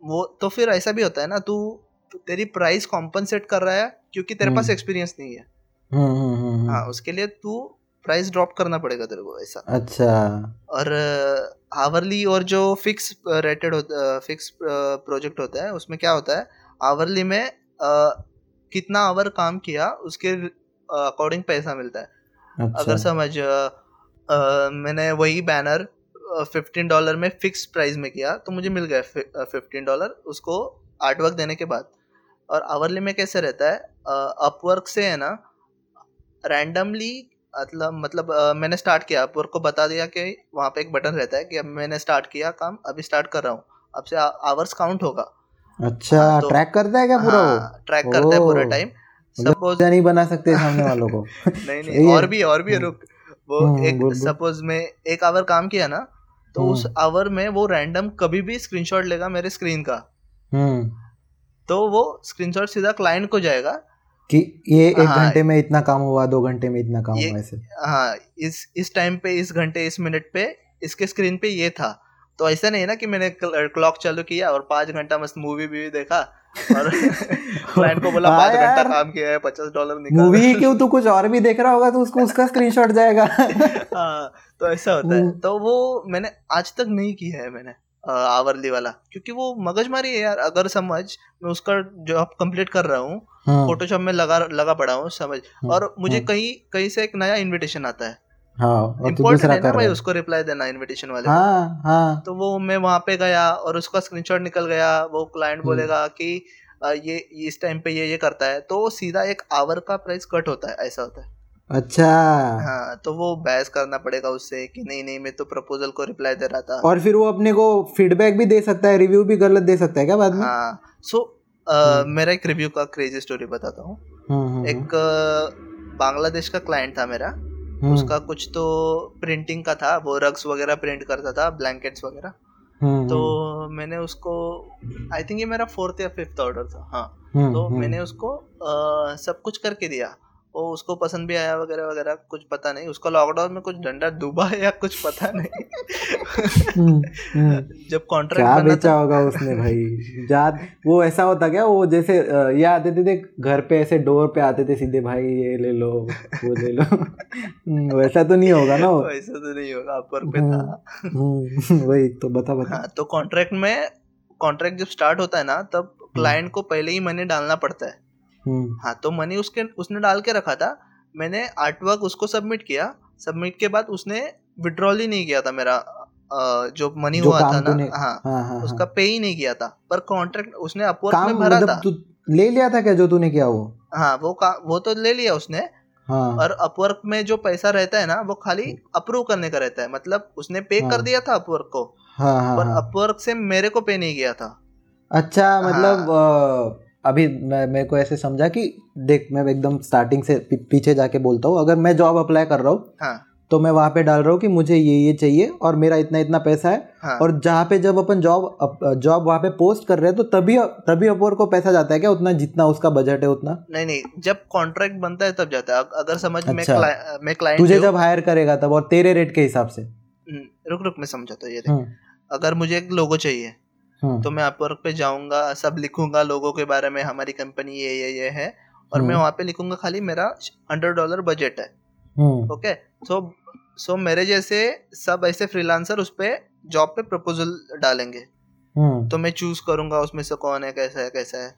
वो तो फिर ऐसा भी होता है ना तू तेरी प्राइस कॉम्पनसेट कर रहा है क्योंकि तेरे पास हम्म। एक्सपीरियंस नहीं है हम्म, हम्म, हम्म, हम्म। हाँ उसके लिए तू प्राइस ड्रॉप करना पड़ेगा तेरे को ऐसा। अच्छा। और आवरली और जो फिक्स रेटेड होता फिक्स प्रोजेक्ट होता है उसमें क्या होता है आवरली में अ, कितना आवर काम किया उसके अकॉर्डिंग पैसा मिलता है। अच्छा। अगर समझ अ, मैंने वही बैनर फिफ्टीन डॉलर में फिक्स प्राइस में किया तो मुझे मिल गया फिफ्टीन डॉलर उसको आर्ट वर्क देने के बाद। और आवरली में कैसे रहता है अपवर्क से है ना रैंडमली मतलब मतलब मैंने स्टार्ट किया। अपवर्क को बता दिया कि वहाँ पे एक बटन रहता है कि अब मैंने स्टार्ट किया काम अभी स्टार्ट कर रहा हूँ। अब से आवर्स काउंट होगा। अच्छा हाँ, तो- ट्रैक करता है क्या पूरा हाँ ट्रैक करता है पूरा टाइम मतलब सपोज़ नहीं बना सकते सामने वालों को। नहीं नहीं और भी और भी। रुक। वो हम्म, एक। सपोज़ में एक आवर काम किया ना तो उस हम्म। आवर में वो रैंडम कभी भी स्क्रीनशॉट लेगा मेरे स्क्रीन का। तो वो स्क्रीनशॉट सीधा क्लाइंट को जाएगा कि ये एक हाँ। घंटे में इतना काम हुआ दो घंटे में इतना काम हुआ ऐसे। हाँ इस इस टाइम पे इस घंटे इस मिनट पे इसके स्क्रीन पे ये था। तो ऐसा नहीं है ना कि मैंने क्लॉक चालू किया और पाँच घंटा मस्त मूवी भी देखा और क्लाइंट को बोला हाँ पाँच घंटा काम किया है पचास डॉलर निकाल। मूवी क्यों तू कुछ और भी देख रहा होगा तो उसको उसका स्क्रीनशॉट जाएगा। हाँ तो ऐसा होता है। तो वो मैंने आज तक नहीं किया है मैंने आवरली वाला। क्योंकि वो मगजमारी है यार। अगर समझ मैं उसका जॉब कंप्लीट कर रहा हूँ हाँ, फोटोशॉप में लगा लगा पड़ा हूँ समझ। हम्म, और मुझे हम्म। कहीं कहीं से एक नया इनविटेशन आता है। हाँ तू इम्पोर्टेंट दूसरा है भाई उसको रिप्लाई देना इनविटेशन वाले हाँ हाँ। तो वो मैं वहाँ पे गया और उसका स्क्रीनशॉट निकल गया। वो क्लाइंट हम्म। बोलेगा कि ये इस टाइम पे ये ये करता है। तो सीधा एक आवर का प्राइस कट होता है ऐसा होता है। अच्छा। हाँ तो वो बहस करना पड़ेगा उससे कि नहीं नहीं मैं तो प्रपोजल को रिप्लाई दे रहा था। और फिर वो अपने को फीडबैक भी दे सकता है रिव्यू भी गलत दे सकता है क्या बाद में? हाँ सो हम्म। मेरा एक रिव्यू का क्रेजी स्टोरी बताता हूँ। हम्म, हम्म, एक बांग्लादेश का क्लाइंट था मेरा। उसका कुछ तो प्रिंटिंग का था वो रग्स वगैरह प्रिंट करता था ब्लैंकेट्स वगैरह। तो मैंने उसको आई थिंक ये मेरा फोर्थ या फिफ्थ ऑर्डर था हाँ। तो मैंने उसको आ, सब कुछ करके दिया। वो उसको पसंद भी आया वगैरह वगैरह कुछ पता नहीं। उसको लॉकडाउन में कुछ डंडा डूबा है या कुछ पता नहीं। हम्म, हम्म। जब कॉन्ट्रैक्ट क्या बेचा होगा उसने भाई? जात वो ऐसा होता क्या? वो जैसे ये आते थे देख घर पे ऐसे डोर पे आते थे सीधे भाई ये ले लो वो ले लो। हम्म, वैसा तो नहीं होगा ना वो? ऐसा तो नहीं होगा अपर पे था। वही तो बता बता। हाँ तो कॉन्ट्रैक्ट में कॉन्ट्रैक्ट जब स्टार्ट होता है ना तब क्लाइंट को पहले ही मनी डालना पड़ता है। हाँ तो मनी उसके उसने डाल के रखा था। मैंने आर्ट वर्क उसको सबमिट किया। सबमिट के बाद उसने विड्रॉल ही नहीं किया था मेरा जो मनी जो हुआ था ना। तूने- हाँ हाँ हाँ उसका हाँ। पे ही नहीं किया था। पर कॉन्ट्रैक्ट उसने अपवर्क में भरा मतलब था। ले लिया था क्या जो तूने किया वो? हाँ वो का वो तो ले लिया उसने। हाँ। और अपवर्क में जो पैसा रहता है ना वो खाली अप्रूव करने का रहता है। मतलब उसने पे कर हाँ। दिया था अपवर्क को। हाँ हाँ पर हाँ। अपवर्क से मेरे को पे नहीं किया था। अच्छा मतलब हाँ। अभी मैं मेरे को ऐसे समझा कि देख मैं एकदम स्टार्टिंग से पीछे जाके बोलता हूँ। अगर मैं जॉब अप्लाई कर रहा हूँ हाँ। तो मैं वहाँ पे डाल रहा हूँ कि मुझे ये ये चाहिए और मेरा इतना इतना पैसा है। हाँ। और जहाँ पे जब अपन जॉब जॉब वहाँ पे पोस्ट कर रहे हैं तो तभी तभी अपवर को पैसा जाता है क्या? उतना जितना उसका बजट है उतना। नहीं नहीं जब कॉन्ट्रैक्ट बनता है तब जाता है। अगर समझ मैं अच्छा। मैं क्लाइंट तुझे जब हायर करेगा तब और तेरे रेट के हिसाब से। रुक रुक मैं समझाता हूँ ये देख। हम्म, अगर मुझे एक लोगो चाहिए हम्म, तो मैं अपवर्क पे जाऊँगा सब लिखूँगा लोगों के बारे में हमारी कंपनी ये ये ये है और मैं हम्म। वहाँ पे लिखूँगा खाली मेरा हंड्रेड डॉलर बजट है। हम्म, ओके? सो सो मेरे जैसे सब ऐसे फ्रीलांसर उस पे जॉब पे प्रपोजल डालेंगे। तो मैं चूज़ करूँगा उसमें से कौन है कैसा है कैसा है।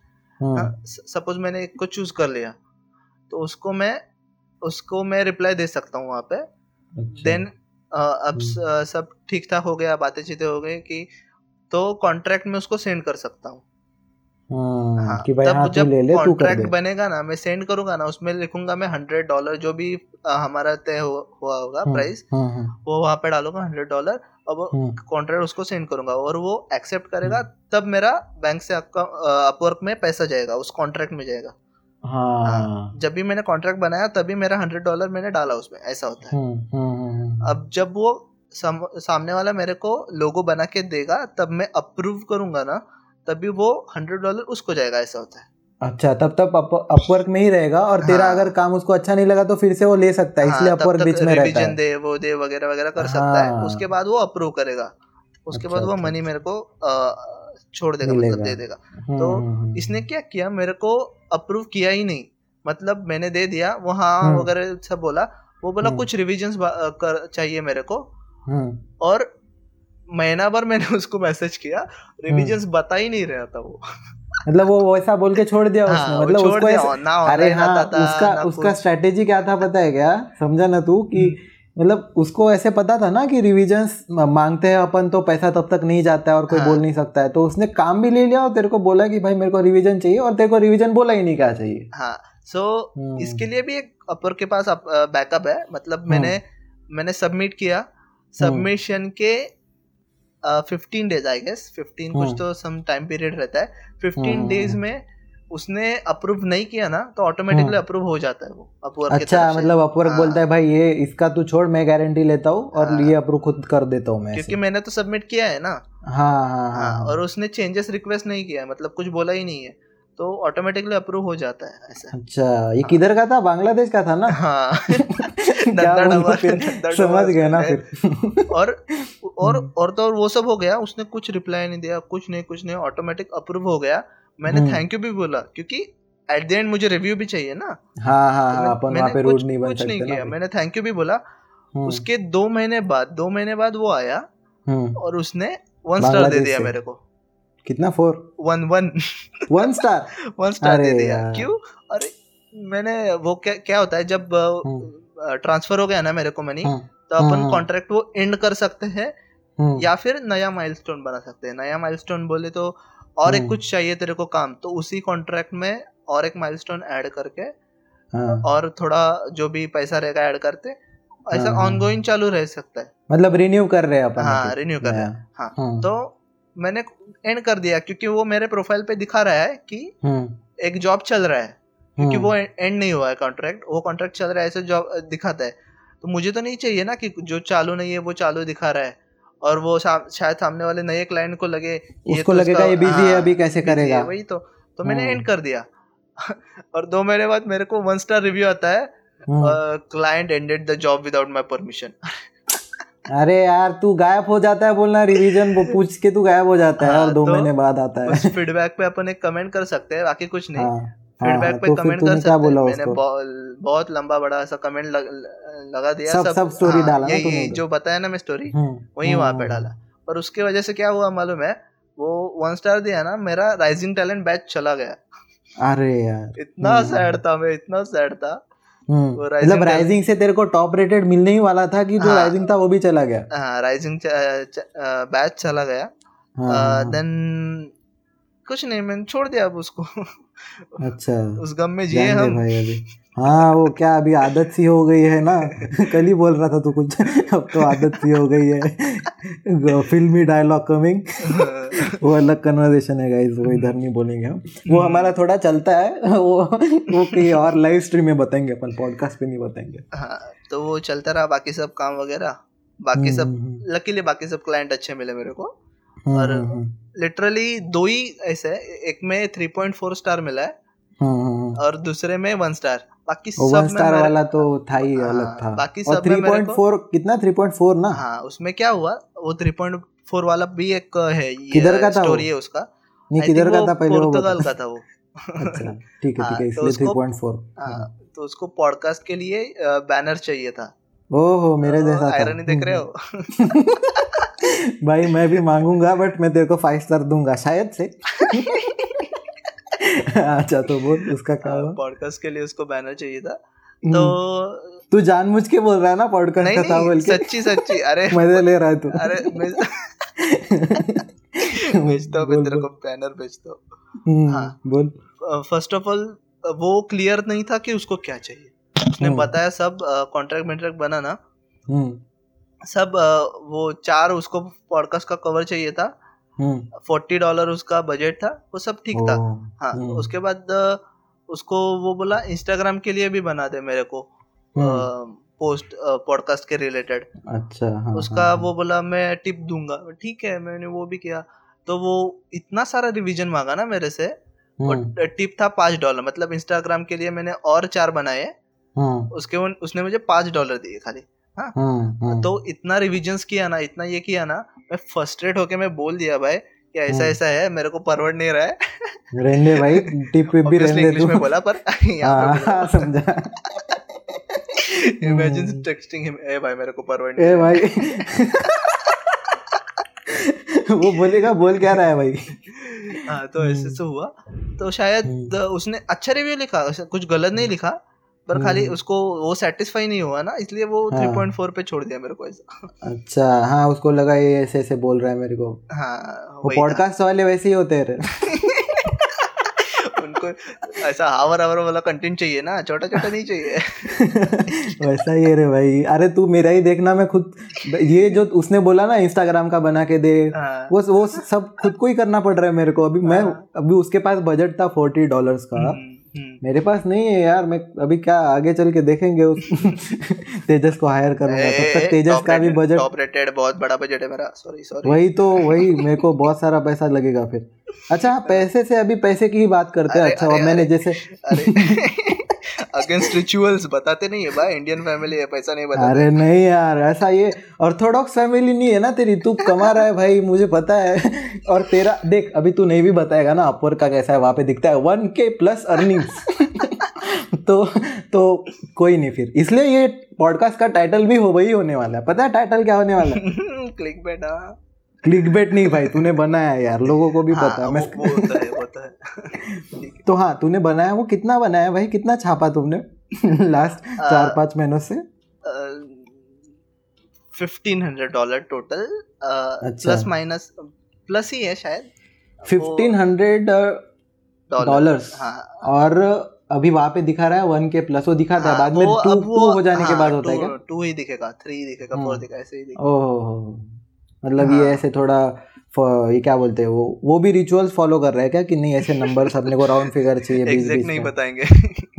सपोज़ मैंने एक को चूज़ कर लिया तो उसको मैं उसको मैं रिप्लाई दे सकता हूँ वहाँ पे। अच्छा, देन अब सब ठीक ठाक हो गया बातें चीतें हो गई कि तो कॉन्ट्रैक्ट में उसको सेंड कर सकता हूँ। हाँ, कि भाई तब हाँ जब ले ले कॉन्ट्रैक्ट बनेगा ना मैं सेंड करूँगा ना उसमें लिखूँगा मैं हंड्रेड डॉलर जो भी हमारा तय हो- हुआ होगा प्राइस हम्म, हम्म, वो वहाँ पे डालूँगा हंड्रेड डॉलर और कॉन्ट्रैक्ट उसको सेंड करूँगा और वो एक्सेप्ट करेगा तब मेरा बैंक से आपका अपवर्क में पैसा जाएगा उस कॉन्ट्रैक्ट में जाएगा। हाँ। जब भी मैंने कॉन्ट्रैक्ट बनाया तभी मेरा हंड्रेड डॉलर मैंने डाला उसमें ऐसा होता है। अब जब वो सम, सामने वाला मेरे को लोगो बना के देगा तब मैं अप्रूव करूँगा ना तभी वो हंड्रेड डॉलर उसको जाएगा ऐसा होता है अच्छा तब तक अपवर्क में ही रहेगा और हाँ, तेरा। अगर काम उसको अच्छा नहीं लगा तो फिर से वो ले सकता है इसलिए हाँ, तब अपवर्क बीच में रहता है दे वो दे वगैरह वगैरह कर हाँ, सकता है हाँ। उसके बाद वो अप्रूव करेगा उसके अच्छा, बाद वो अच्छा, मनी मेरे को छोड़ देगा मतलब दे देगा हम्म, तो हम्म, हम्म। इसने क्या किया मेरे को अप्रूव किया ही नहीं मतलब मैंने दे दिया वो हाँ। वगैरह सब बोला वो बोला। कुछ रिविजन्स कर चाहिए मेरे को हम्म, और महीना भर मैंने उसको मैसेज किया रिविजन्स बता ही नहीं रहा था वो। मतलब वो वैसा बोल के छोड़ दिया हाँ, उसने वो मतलब उसको दिया, ऐसे- ना अरे हाँ था, उसका ना उसका स्ट्रेटेजी क्या था पता है क्या? समझा ना तू कि मतलब उसको ऐसे पता था ना कि रिविजन्स मांगते हैं अपन तो पैसा तब तक नहीं जाता है और कोई हाँ। बोल नहीं सकता है। तो उसने काम भी ले लिया और तेरे को बोला कि भाई मेरे को रिवीजन चाहिए और तेरे को रिवीजन बोला ही नहीं क्या चाहिए। हाँ सो हम्म। इसके लिए भी एक अपर के पास बैकअप है। मतलब मैंने मैंने सबमिट किया। सबमिशन के fifteen days I guess fifteen कुछ हम्म। तो सम टाइम पीरियड रहता है फिफ्टीन हम्म। डेज़ में उसने अप्रूव नहीं किया ना तो ऑटोमेटिकली हम्म। अप्रूव हो जाता है वो अपवर्क अच्छा मतलब अपवर्क हाँ। बोलता है भाई ये इसका तू छोड़ मैं गारंटी लेता हूँ और हाँ। ये अप्रूव खुद कर देता हूँ मैं क्योंकि मैंने तो सबमिट किया है ना हाँ हाँ हाँ हाँ और उसने चेंजेस रिक्वेस्ट नहीं किया है मतलब कुछ बोला ही नहीं है तो ऑटोमेटिकली अप्रूव हो जाता है ऐसा। अच्छा ये किधर का था? बांग्लादेश का था ना? हाँ। समझ गया ना फिर। और और हम्म। और तो वो सब हो गया उसने कुछ रिप्लाई नहीं दिया कुछ नहीं कुछ नहीं ऑटोमेटिक अप्रूव हो गया। मैंने हम्म। थैंक यू भी बोला क्योंकि एट द एंड मुझे रिव्यू भी चाहिए ना। हाँ हाँ तो हाँ अपन वहाँ पे कुछ रूड नहीं बन कुछ नहीं किया मैंने थैंक यू भी बोला। हम्म, उसके दो महीने बाद दो महीने बाद वो आया हम्म, और उसने वन स्टार दे दिया मेरे को। कितना? Four one one one star one star दे दिया। क्यों? अरे मैंने वो क्या क्या होता है जब ट्रांसफ़र हो गया ना मेरे को मनी हम्म, तो अपन हम्म। कॉन्ट्रैक्ट वो एंड कर सकते हैं हम्म, या फिर नया माइलस्टोन बना सकते हैं। नया माइलस्टोन बोले तो और एक हम्म। कुछ चाहिए तेरे को काम तो उसी कॉन्ट्रैक्ट में और एक माइलस्टोन ऐड करके हाँ, और थोड़ा जो भी पैसा रहेगा ऐड करते ऐसा हाँ, हाँ, ऑनगोइंग चालू रह सकता है। मतलब रिन्यू कर रहे हैं अपन हाँ रिन्यू कर रहे हैं। हाँ। हम्म, तो मैंने एंड कर दिया क्योंकि वो मेरे प्रोफ़ाइल पे दिखा रहा है कि हम्म, एक जॉब चल रहा है क्योंकि हम्म, वो एंड नहीं हुआ है कॉन्ट्रैक्ट वो कॉन्ट्रैक्ट चल रहा है ऐसे जॉब दिखाता है। तो मुझे तो नहीं चाहिए ना कि जो चालू नहीं है वो चालू दिखा रहा है। और वो सा, शायद सामने वाले नए क्लाइंट को लगे ये उसको तो लगेगा ये बिज़ी है हाँ, अभी कैसे करेगा? वही तो। तो मैंने हम्म। एंड कर दिया। और दो महीने बाद मेरे को वन स्टार रिव्यू आता है हम्म, client ended the job without my permission अरे यार तू गायब हो जाता है बोलना रिवीजन वो पूछ के तू गायब हो जाता है हाँ, और दो तो महीने बाद आता है। फीडबैक पे अपन एक कमेंट कर सकते हैं बाकी कुछ नहीं। हाँ हाँ, फीडबैक हाँ, पे तो कमेंट कर सकते हैं। मैंने बहुत लंबा बड़ा ऐसा कमेंट लगा दिया सब- सब story डाला यही उधर। जो बताया ना मैं स्टोरी हम्म, वही वहाँ पे हम्म, डाला। पर उसके वजह से क्या हुआ मालूम है? वो वन स्टार दिया ना मेरा राइजिंग टैलेंट बैच चला गया। अरे यार इतना हम्म। सैड था मैं इतना सैड था। हम्म, मतलब राइजिंग से तेरे को टॉप रेटेड मिलने ही वाला था कि जो हाँ। राइजिंग था वो भी चला गया। हाँ राइजिंग बैच चला गया। हाँ, हाँ, देन कुछ नहीं मैंने छोड़ दिया अब उसको। अच्छा। उस गम में जिए हम। भाई अभी। हाँ वो क्या अभी आदत सी हो गई है ना? कल ही बोल रहा था तू कुछ। अब तो आदत सी हो गई है। फिल्मी डायलॉग कमिंग वो अलग कन्वर्सेशन है गाइस वो इधर नहीं बोलेंगे हम। वो हमारा थोड़ा चलता है। वो वो कहीं और लाइव स्ट्रीम में बताएँगे अपन पॉडकास्ट पे नहीं बताएँगे। हाँ तो वो चलता रहा बाकी सब काम वगैरह। बाकी सब हम्म, लकीली बाकी सब क्लाइंट अच्छे मिले मेरे को। हम्म, और हम्म, हम्म, लिटरली दो ही ऐसे है। एक में 3.4 स्टार मिला है हम्म, हम्म, और दूसरे में वन स्टार बाकी सब में स्टार मेरे- वाला तो था ही हाँ, अलग था। बाकी सब में मेरे को- 3.4 कितना 3.4 ना? हाँ उसमें क्या हुआ? वो 3.4 वाला भी एक है किधर का था स्टोरी है उसका। नहीं किधर का था? पहले पुर्तगाल का था वो। अच्छा ठीक है हाँ, ठीक है तो इसलिए उसको- 3.4 हाँ, तो उसको पॉडकास्ट के लिए बैनर चाहिए था। ओहो मेरे जैसा था। आयरन देख रहे हो? भाई मैं भी मांगूँगा बट मैं तेरे को फाइव स्टार दूँगा शायद से। अच्छा तो बोल उसका क्या पॉडकास्ट के लिए उसको बैनर चाहिए था। हम्म, तो तू जानबूझ के बोल रहा है ना पॉडकास्ट का था बोल के? सच्ची सच्ची अरे मज़े ले रहा है तू। अरे मैं भेजता हूँ मैं तेरे को बैनर हूँ। हम्म, हाँ। बोल। फ़र्स्ट ऑफ़ ऑल वो क्लियर नहीं था कि उसको क्या चाहिए। उसने हम्म। बताया सब कॉन्ट्रैक्ट मेंट्रैक्ट बना ना। हम्म। सब वो चार उसको पॉडकास्ट का कवर चाहिए था। हम्म। फोर्टी डॉलर उसका बजट था वो सब ठीक था। हाँ हम्म, उसके बाद उसको वो बोला इंस्टाग्राम के लिए भी बना दे मेरे को हम्म, पोस्ट पॉडकास्ट के रिलेटेड अच्छा हाँ उसका हाँ। वो बोला मैं टिप दूँगा। ठीक है मैंने वो भी किया। तो वो इतना सारा रिवीजन मांगा ना मेरे से हम्म, और टिप था पाँच डॉलर। मतलब इंस्टाग्राम के लिए मैंने और चार बनाए। हम्म, उसके उसने मुझे पाँच डॉलर दिए खाली। हम्म, हम्म, तो इतना रिविजन्स किया ना इतना ये किया ना मैं फ्रस्ट्रेट होके मैं बोल दिया भाई कि ऐसा हम्म। ऐसा है मेरे को परवड़ नहीं रहा है। रहने भाई टिप भी रहने इंग्लिश में बोला पर यहाँ हाँ हाँ, समझा। इमेजिन। टेक्सटिंग हिम ए भाई मेरे को परवड़ नहीं ए भाई। वो बोलेगा बोल क्या रहा है भाई? हाँ तो ऐसे। से हुआ। तो शायद। उसने अच्छा रिव्यू लिखा कुछ गलत नहीं लिखा। पर खाली हम्म। उसको वो सेटिस्फाई नहीं हुआ ना इसलिए वो हाँ। 3.4 पे छोड़ दिया मेरे को ऐसा अच्छा हाँ उसको लगा ये ऐसे ऐसे बोल रहा है मेरे को हाँ वो पॉडकास्ट वाले वैसे ही होते रहे उनको ऐसा हावर हावर वाला कंटेंट चाहिए ना छोटा छोटा नहीं चाहिए वैसा ही है रे भाई अरे तू मेरा ही देखना मैं खुद ये जो उसने बोला ना इंस्टाग्राम का बना के दे हाँ। वो वो सब खुद को ही करना पड़ रहा है मेरे को अभी मैं हाँ। अभी उसके पास बजट था फोर्टी डॉलर्स का हम्म। मेरे पास नहीं है यार मैं अभी क्या आगे चल के देखेंगे उस तेजस को हायर करूँगा। तब तक तेजस का भी बजट टॉप रेटेड बहुत बड़ा बजट है मेरा। सॉरी सॉरी वही तो वही मेरे को बहुत सारा पैसा लगेगा फिर। अच्छा हाँ, पैसे से अभी पैसे की ही बात करते हैं। अच्छा अरे, और मैंने अरे। जैसे अरे। अगेंस्ट रिचुअल्स बताते नहीं है भाई इंडियन फैमिली है पैसा नहीं बताते। अरे नहीं यार ऐसा ये ऑर्थोडॉक्स फैमिली नहीं है ना तेरी तू कमा रहा है भाई मुझे पता है। और तेरा देख अभी तू नहीं भी बताएगा ना अपवर का कैसा है वहाँ पे दिखता है वन के प्लस अर्निंग्स तो तो कोई नहीं फिर। इसलिए ये पॉडकास्ट का टाइटल भी हो वही होने वाला है। पता है टाइटल क्या होने वाला है? क्लिक बैट क्लिक बेट नहीं भाई तूने बनाया यार लोगों को भी हाँ, पता है। मैं वो होता है होता है। तो हाँ तूने बनाया वो कितना बनाया भाई? कितना छापा तुमने? लास्ट चार पाँच महीनों से? Fifteen hundred dollar total. Plus minus plus ही है शायद। फिफ्टीन हंड्रेड डॉलर्स हाँ। और अभी वहाँ पे दिखा रहा है वन के प्लस वो दिखाता है हाँ, बाद में टू टू हो जाने के हाँ, बाद होता है क्या? two ही दिखेगा थ्री दिखेगा फोर हम्म। दिखेगा ऐसे ही दिखेगा। ओहो। मतलब ये हाँ। ऐसे थोड़ा ये क्या बोलते हैं वो वो भी रिचुअल्स फॉलो कर रहा है क्या कि नहीं ऐसे नंबर्स अपने को राउंड फिगर चाहिए एग्जैक्ट बीस नहीं बताएँगे।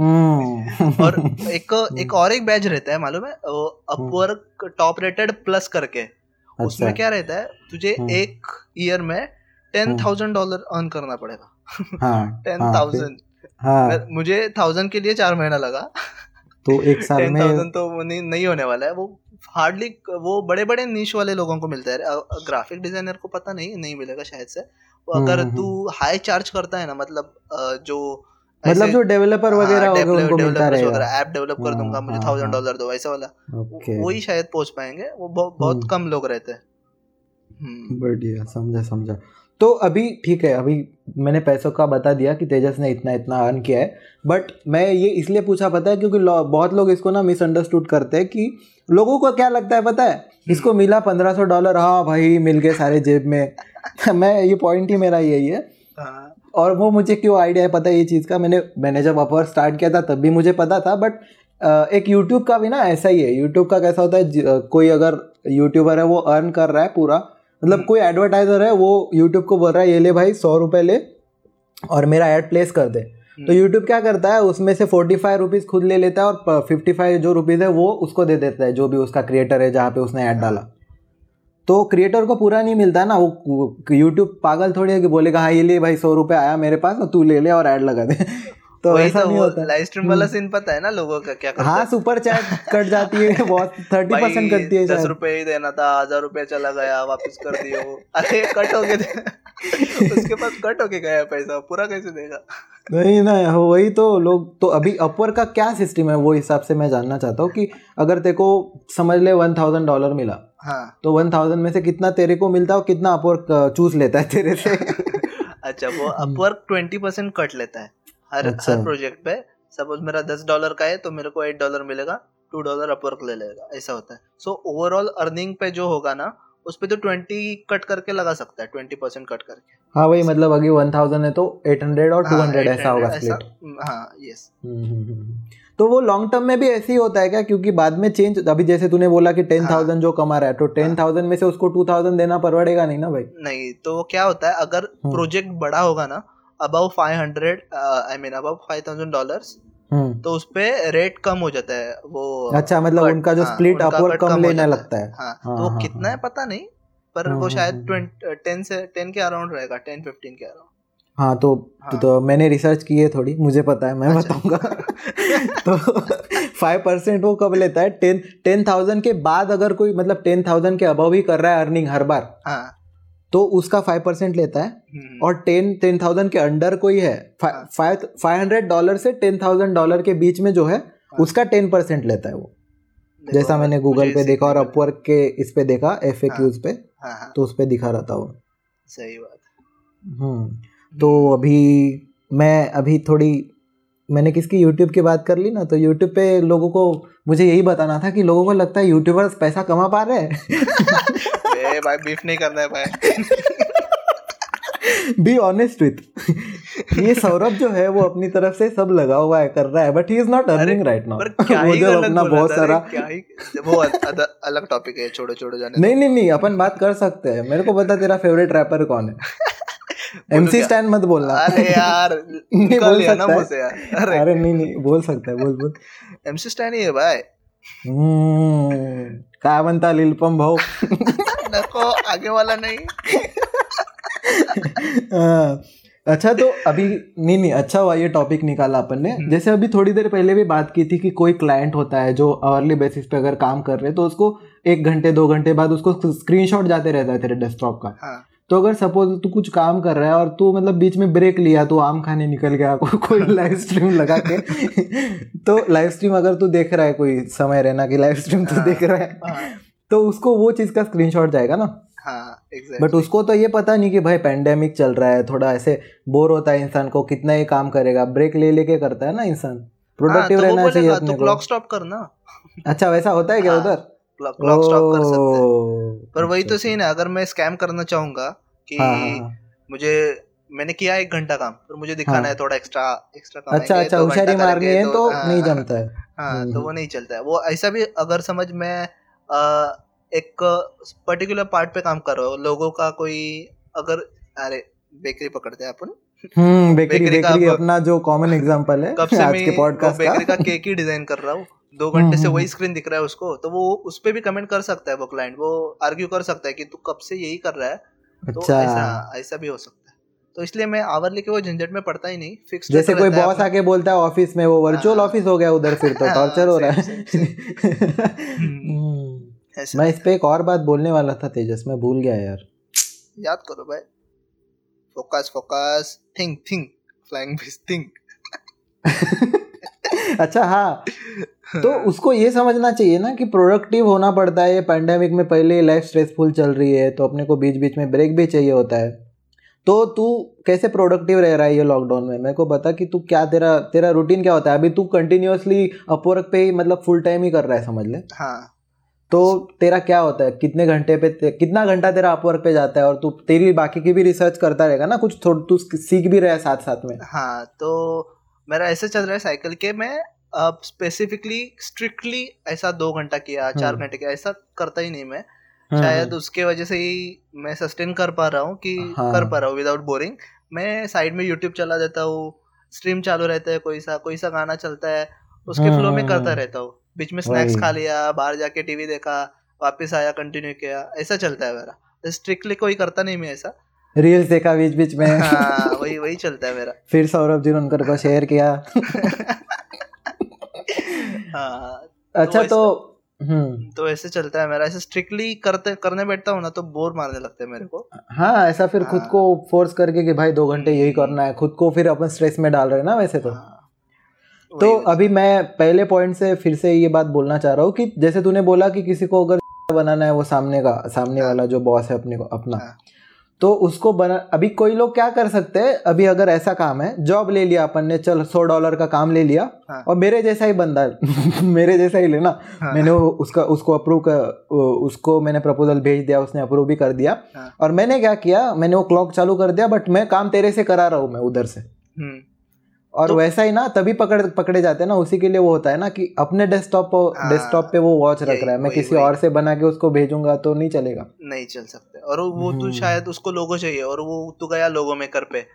हम्म। और एक एक और एक बैच रहता है मालूम है? वो अपवर्क टॉप रेटेड प्लस करके। अच्छा। उसमें क्या रहता है तुझे हम्म। एक ईयर में टेन थाउज़ेंड डॉलर अर्न करना पड़ेगा। हाँ टेन हाँ, थाउज़ेंड हाँ। मुझे थाउज़ेंड के लिए चार महीना लगा। तो एक साल में तो नहीं, नहीं होने वाला है वो हार्डली वो बड़े बड़े नीच वाले लोगों को मिलता है। ग्राफिक डिज़ाइनर को पता नहीं नहीं मिलेगा शायद से। वो अगर हम्म, तू हाई चार्ज करता है ना मतलब जो मतलब जो डेवलपर हाँ, वगैरह हो उनको मिलता रहेगा। ऐप डेवलप कर दूँगा मुझे हाँ, थाउज़ेंड हाँ। डॉलर दो ऐसा वाला। वही शायद पहुँच पाएँगे वो बहुत हम्म। कम लोग रहते हैं। हम्म, बढ़िया समझा समझा। तो अभी ठीक है अभी मैंने पैसों का बता दिया कि तेजस ने इतना इतना अर्न किया है बट मैं ये इसलिए पूछा पता है क्योंकि बहुत लोग इसको ना मिसअंडरस्टूड करते हैं कि लोगों को क्या लगता है पता है? इसको मिला पंद्रह सौ डॉलर हाँ भाई मिल गए सारे जेब में। मैं ये पॉइंट ही मेरा यही है। हाँ, और वो मुझे क्यों आइडिया है पता है ये चीज़ का? मैंने मैंने जब अपवर स्टार्ट किया था तब भी मुझे पता था बट एक यूट्यूब का भी ना ऐसा ही है। यूट्यूब का कैसा होता है कोई अगर यूट्यूबर है वो अर्न कर रहा है पूरा मतलब कोई एडवर्टाइजर है वो यूट्यूब को बोल रहा है ये ले भाई सौ रुपये ले और मेरा एड प्लेस कर दे। तो यूट्यूब क्या करता है उसमें से फोर्टी फाइव रुपीज़ खुद ले लेता है और फिफ्टी फाइव जो रुपीज़ है वो उसको दे देता है जो भी उसका क्रिएटर है जहाँ पे उसने ऐड डाला। तो क्रिएटर को पूरा नहीं मिलता ना वो यूट्यूब पागल थोड़ी है कि बोलेगा हाँ ये ले भाई सौ रुपये आया मेरे पास और तू ले ले और ऐड लगा दे। तो ऐसा तो नहीं होता लाइव स्ट्रीम वाला सीन पता है ना लोगों का क्या हाँ सुपर चैट कट जाती है बहुत थर्टी परसेंट कटती है दस रुपए ही देना था हज़ार रुपए चला गया वापस कर दियो। अरे कट हो गए उसके पास कट होके गया पैसा पूरा कैसे देगा? नहीं ना वही तो लोग तो अभी अपवर का क्या सिस्टम है वो हिसाब से मैं जानना चाहता हूँ कि अगर तेरे को समझ ले वन थाउज़ेंड डॉलर मिला हाँ। तो वन थाउज़ेंड में से कितना तेरे को मिलता है और कितना अपवर चूज़ लेता है तेरे से? अच्छा वो अपवर्क ट्वेंटी परसेंट कट लेता है। हर अच्छा। हर प्रोजेक्ट पे सपोज़ मेरा दस डॉलर का है तो मेरे को एट डॉलर मिलेगा टू डॉलर अपवर्क ले लेगा ऐसा होता है। सो ओवरऑल अर्निंग पे जो होगा ना उस पे तो ट्वेंटी कट करके लगा सकता है ट्वेंटी परसेंट कट करके। हाँ वही मतलब अभी वन थाउज़ेंड है तो एट हंड्रेड और टू हाँ, हंड्रेड ऐसा होगा स्प्लिट हाँ यस तो वो लॉन्ग टर्म में भी ऐसे ही होता है क्या? क्योंकि बाद में चेंज अभी जैसे तूने बोला कि टेन थाउज़ेंड जो कमा रहा है तो टेन थाउज़ेंड में से उसको टू थाउज़ेंड देना पड़ेगा नहीं ना भाई? नहीं तो क्या होता है अगर हम्म। प्रोजेक्ट बड़ा होगा ना about five hundred I mean about five thousand dollar हम्म तो उस पे रेट कम हो जाता है वो अच्छा मतलब cut, उनका जो हाँ, स्प्लिट उनका अपवर्ड कम कम हो लेने है। लगता है हाँ हाँ, तो हाँ, कितना हाँ। है पता नहीं पर हम्म, वो हम्म, शायद हम्म। टेन से टेन के अराउंड रहेगा टेन फिफ्टीन के अराउंड हाँ तो तो, हाँ। तो मैंने रिसर्च की है थोड़ी मुझे पता है मैं अच्छा। बताऊँगा तो फाइव परसेंट वो कब लेता है टेन टेन थाउज़ेंड के बाद अगर कोई मतलब टेन थाउज़ेंड के अबव ही कर रहा है अर्निंग हर बार हाँ तो उसका फाइव परसेंट लेता है। हम्म, और टेन टेन थाउज़ेंड के अंडर कोई है हाँ। फाइव फाइव हंड्रेड डॉलर से टेन थाउज़ेंड डॉलर के बीच में जो है हाँ। उसका टेन परसेंट लेता है वो। जैसा मैंने गूगल पे देखा और अपवर्क के इस पे देखा एफ़ पे हाँ हाँ। तो उस पे दिखा रहा था वो। सही बात। हम्म। तो अभी मैं अभी थोड़ी मैंने किसकी यूट्यूब की बात कर ली ना तो यूट्यूब पे लोगों को मुझे यही बताना था कि लोगों को लगता है यूट्यूबर्स पैसा कमा पा रहे हैं। ए भाई बीफ नहीं करना है भाई। बी ऑनेस्ट विथ ये सौरभ जो है वो अपनी तरफ़ से सब लगा हुआ है कर रहा है but he is not earning right now वो जो अपना बहुत सारा क्या ही वो अलग टॉपिक है छोड़ो छोड़ो जाने नहीं नहीं नहीं अपन बात कर सकते हैं। मेरे को पता तेरा फेवरेट रैपर कौन है। एमसी? स्टैंड मत बोलना। अरे यार नहीं बोल लिया ना मुझसे यार। अरे। अरे नहीं नहीं बोल सकता है बोल बोल। एमसी स्टैन ही है भाई। हम्म, काय म्हणता लिलपम भाऊ? नको आगे वाला नहीं। हाँ, अच्छा तो अभी नहीं नहीं अच्छा हुआ ये टॉपिक निकाला अपन ने। हम्म। जैसे अभी थोड़ी देर पहले भी बात की थी कि कोई क्लाइंट होता है जो अवर्ली बेसिस पे अगर काम कर रहे हैं तो उसको एक घंटे दो घंटे बाद उसको स्क्रीनशॉट जाते रहता है तेरे डेस्कटॉप का। हाँ। तो अगर सपोज़ तू कुछ काम कर रहा है और तू मतलब बीच में ब्रेक लिया तो आम खाने निकल गया को, कोई लाइव स्ट्रीम लगा के तो लाइव स्ट्रीम अगर तू देख रहा है कोई समय रहना कि लाइव स्ट्रीम तू हाँ। देख रहा है हाँ। तो उसको वो चीज़ का स्क्रीनशॉट जाएगा ना। हाँ बट एग्जैक्टली उसको तो ये पता नहीं कि भाई पेंडेमिक चल रहा है थोड़ा ऐसे बोर होता है इंसान को कितना ही काम करेगा ब्रेक ले लेके करता है ना इंसान। प्रोडक्टिव तो रहना चाहिए अपने तू को। क्लॉक स्टॉप करना। अच्छा वैसा होता है क्या हाँ, उधर? क्लॉक स्टॉप कर सकते हैं। पर वही अच्छा, तो सीन है अगर मैं स्कैम करना चाहूँगा कि हाँ, हाँ, हाँ। मुझे मैंने किया एक घंटा काम पर मुझे दिखाना हाँ। है थोड़ा एक्स्ट्रा एक्स्ट्रा काम अच्छा अच्छा होशियारी मारनी है तो नहीं जमता है। हाँ हम्म, तो वो नहीं चलता है। वो ऐसा भी अगर समझ मैं एक पर्टिकुलर पार्ट पे काम कर रहा हूँ लोगों का कोई अगर अरे बेकरी पकड़ते हैं अपन। हम्म बेकरी बेकरी का बेकरी अपना जो कॉमन एग्जांपल है कब से आज के पॉडकास्ट बेकरी का। का केक ही डिज़ाइन कर रहा हूँ। दो हम्म, घंटे से हम्म, वही हम्म। स्क्रीन दिख रहा है उसको तो वो उस पर भी कमेंट कर सकता है वो क्लाइंट वो आर्ग्यू कर सकता है कि तू कब से यही कर रहा है अच्छा। तो अच्छा ऐसा ऐसा भी हो सकता है तो इसलिए मैं आवरली के वो झंझट में पड़ता ही नहीं फिक्स जैसे कोई बॉस आके बोलता है ऑफ़िस में वो वर्चुअल हाँ। ऑफ़िस हो गया उधर फिर तो हाँ, टॉर्चर हो रहा है हम्म। मैं इस पे एक और बात बोलने वाला था तेजस मैं भूल गया यार याद करो भाई focus focus think think flying think अच्छा हाँ। तो उसको ये समझना चाहिए ना कि प्रोडक्टिव होना पड़ता है ये पैंडेमिक में पहले लाइफ स्ट्रेसफुल चल रही है तो अपने को बीच बीच में ब्रेक भी चाहिए होता है। तो तू कैसे प्रोडक्टिव रह रहा है ये लॉकडाउन में? मेरे को बता कि तू क्या तेरा तेरा रूटीन क्या होता है? अभी तू कंटिन्यूसली अपवर्क पे ही मतलब फुल टाइम ही कर रहा है समझ ले। हाँ। तो तेरा क्या होता है? कितने घंटे पे ते, कितना घंटा तेरा अपवर्क पे जाता है और तू तेरी बाकी की भी रिसर्च करता रहेगा ना कुछ थोड़ा तू सीख भी रहा है साथ साथ में। हाँ तो मेरा ऐसे चल रहा है साइकिल के मैं अब स्पेसिफिकली स्ट्रिक्टली ऐसा दो घंटा किया चार हम्म। घंटे किया ऐसा करता ही नहीं मैं। हम्म, शायद उसके वजह से ही मैं सस्टेन कर पा रहा हूँ कि हाँ। कर पा रहा हूँ विदाउट बोरिंग मैं साइड में यूट्यूब चला देता हूँ स्ट्रीम चालू रहता है कोई सा कोई सा गाना चलता है उसके फ्लो में करता हम्म। रहता हूँ। बीच में स्नैक्स खा लिया बाहर जाके टीवी देखा वापस आया कंटिन्यू किया ऐसा चलता है मेरा। स्ट्रिक्टली कोई करता नहीं मैं ऐसा। रील्स देखा बीच बीच में। हाँ वही वही चलता है मेरा। फिर सौरभ जी ने उनकर को शेयर किया। हाँ अच्छा ऐसा- तो हम्म। तो ऐसे चलता है मेरा। ऐसे स्ट्रिक्टली करते करने बैठता हूँ ना तो बोर मारने लगता है मेरे को। हाँ ऐसा फिर खुद हाँ। को फोर्स करके कि भाई दो घंटे यही करना है। खुद को फिर अपन स्ट्रेस में डाल रहे हैं ना वैसे तो। हाँ, तो अभी मैं पहले पॉइंट से फिर से ये बात बोलना चाह रहा हूँ कि जैसे तूने बोला कि किसी को अगर बनाना है वो सामने का सामने हाँ। वाला जो बॉस है अपने को अपना। हाँ। तो उसको बना अभी कोई लोग क्या कर सकते हैं अभी अगर ऐसा काम है जॉब ले लिया अपन ने चल सौ डॉलर का काम ले लिया हाँ। और मेरे जैसा ही बंदा मेरे जैसा ही लेना हाँ। मैंने उसका उसको अप्रूव कर उसको मैंने प्रपोजल भेज दिया उसने अप्रूव भी कर दिया हाँ। और मैंने क्या किया मैंने वो क्लॉक चालू कर दिया बट मैं काम तेरे से करा रहा हूँ मैं उधर से हम्म, और तो- वैसा ही ना तभी पकड़ पकड़े जाते हैं ना उसी के लिए वो होता है ना कि अपने डेस्कटॉप हाँ, डेस्कटॉप पे वो वॉच रख रहा है। मैं किसी और से बना के उसको भेजूँगा तो नहीं चलेगा। नहीं चल सकते। और वो तू हम्म। शायद उसको लोगो चाहिए और वो तू गया लोगो मेकर पे।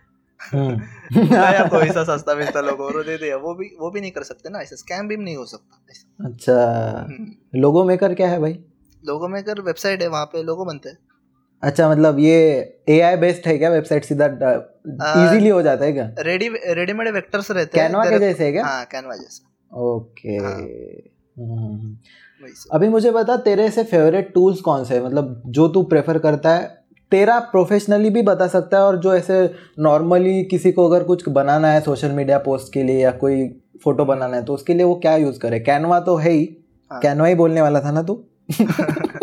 हम्म। कोई सा सस्ता मिलता लोगो और दे दिया। वो भी वो भी नहीं कर सकते ना ऐसा स्कैम भी नहीं हो सकता अच्छा। लोगो मेकर क्या है भाई? लोगो मेकर वेबसाइट है वहाँ पे लोगो बनते हैं। अच्छा मतलब ये ए आई बेस्ड है क्या वेबसाइट सीधा इजीली हो जाता है क्या? रेडी रेडीमेड वेक्टर्स रहते हैं कैनवा के जैसे है क्या? हाँ कैनवा जैसा। ओके हाँ। अभी मुझे बता तेरे से फेवरेट टूल्स कौन से है? मतलब जो तू प्रेफर करता है तेरा प्रोफेशनली भी बता सकता है और जो ऐसे नॉर्मली किसी को अगर कुछ बनाना है सोशल मीडिया पोस्ट के लिए या कोई फ़ोटो बनाना है तो उसके लिए वो क्या यूज़ करे? कैनवा तो है ही। कैनवा हाँ। ही बोलने वाला था ना तू?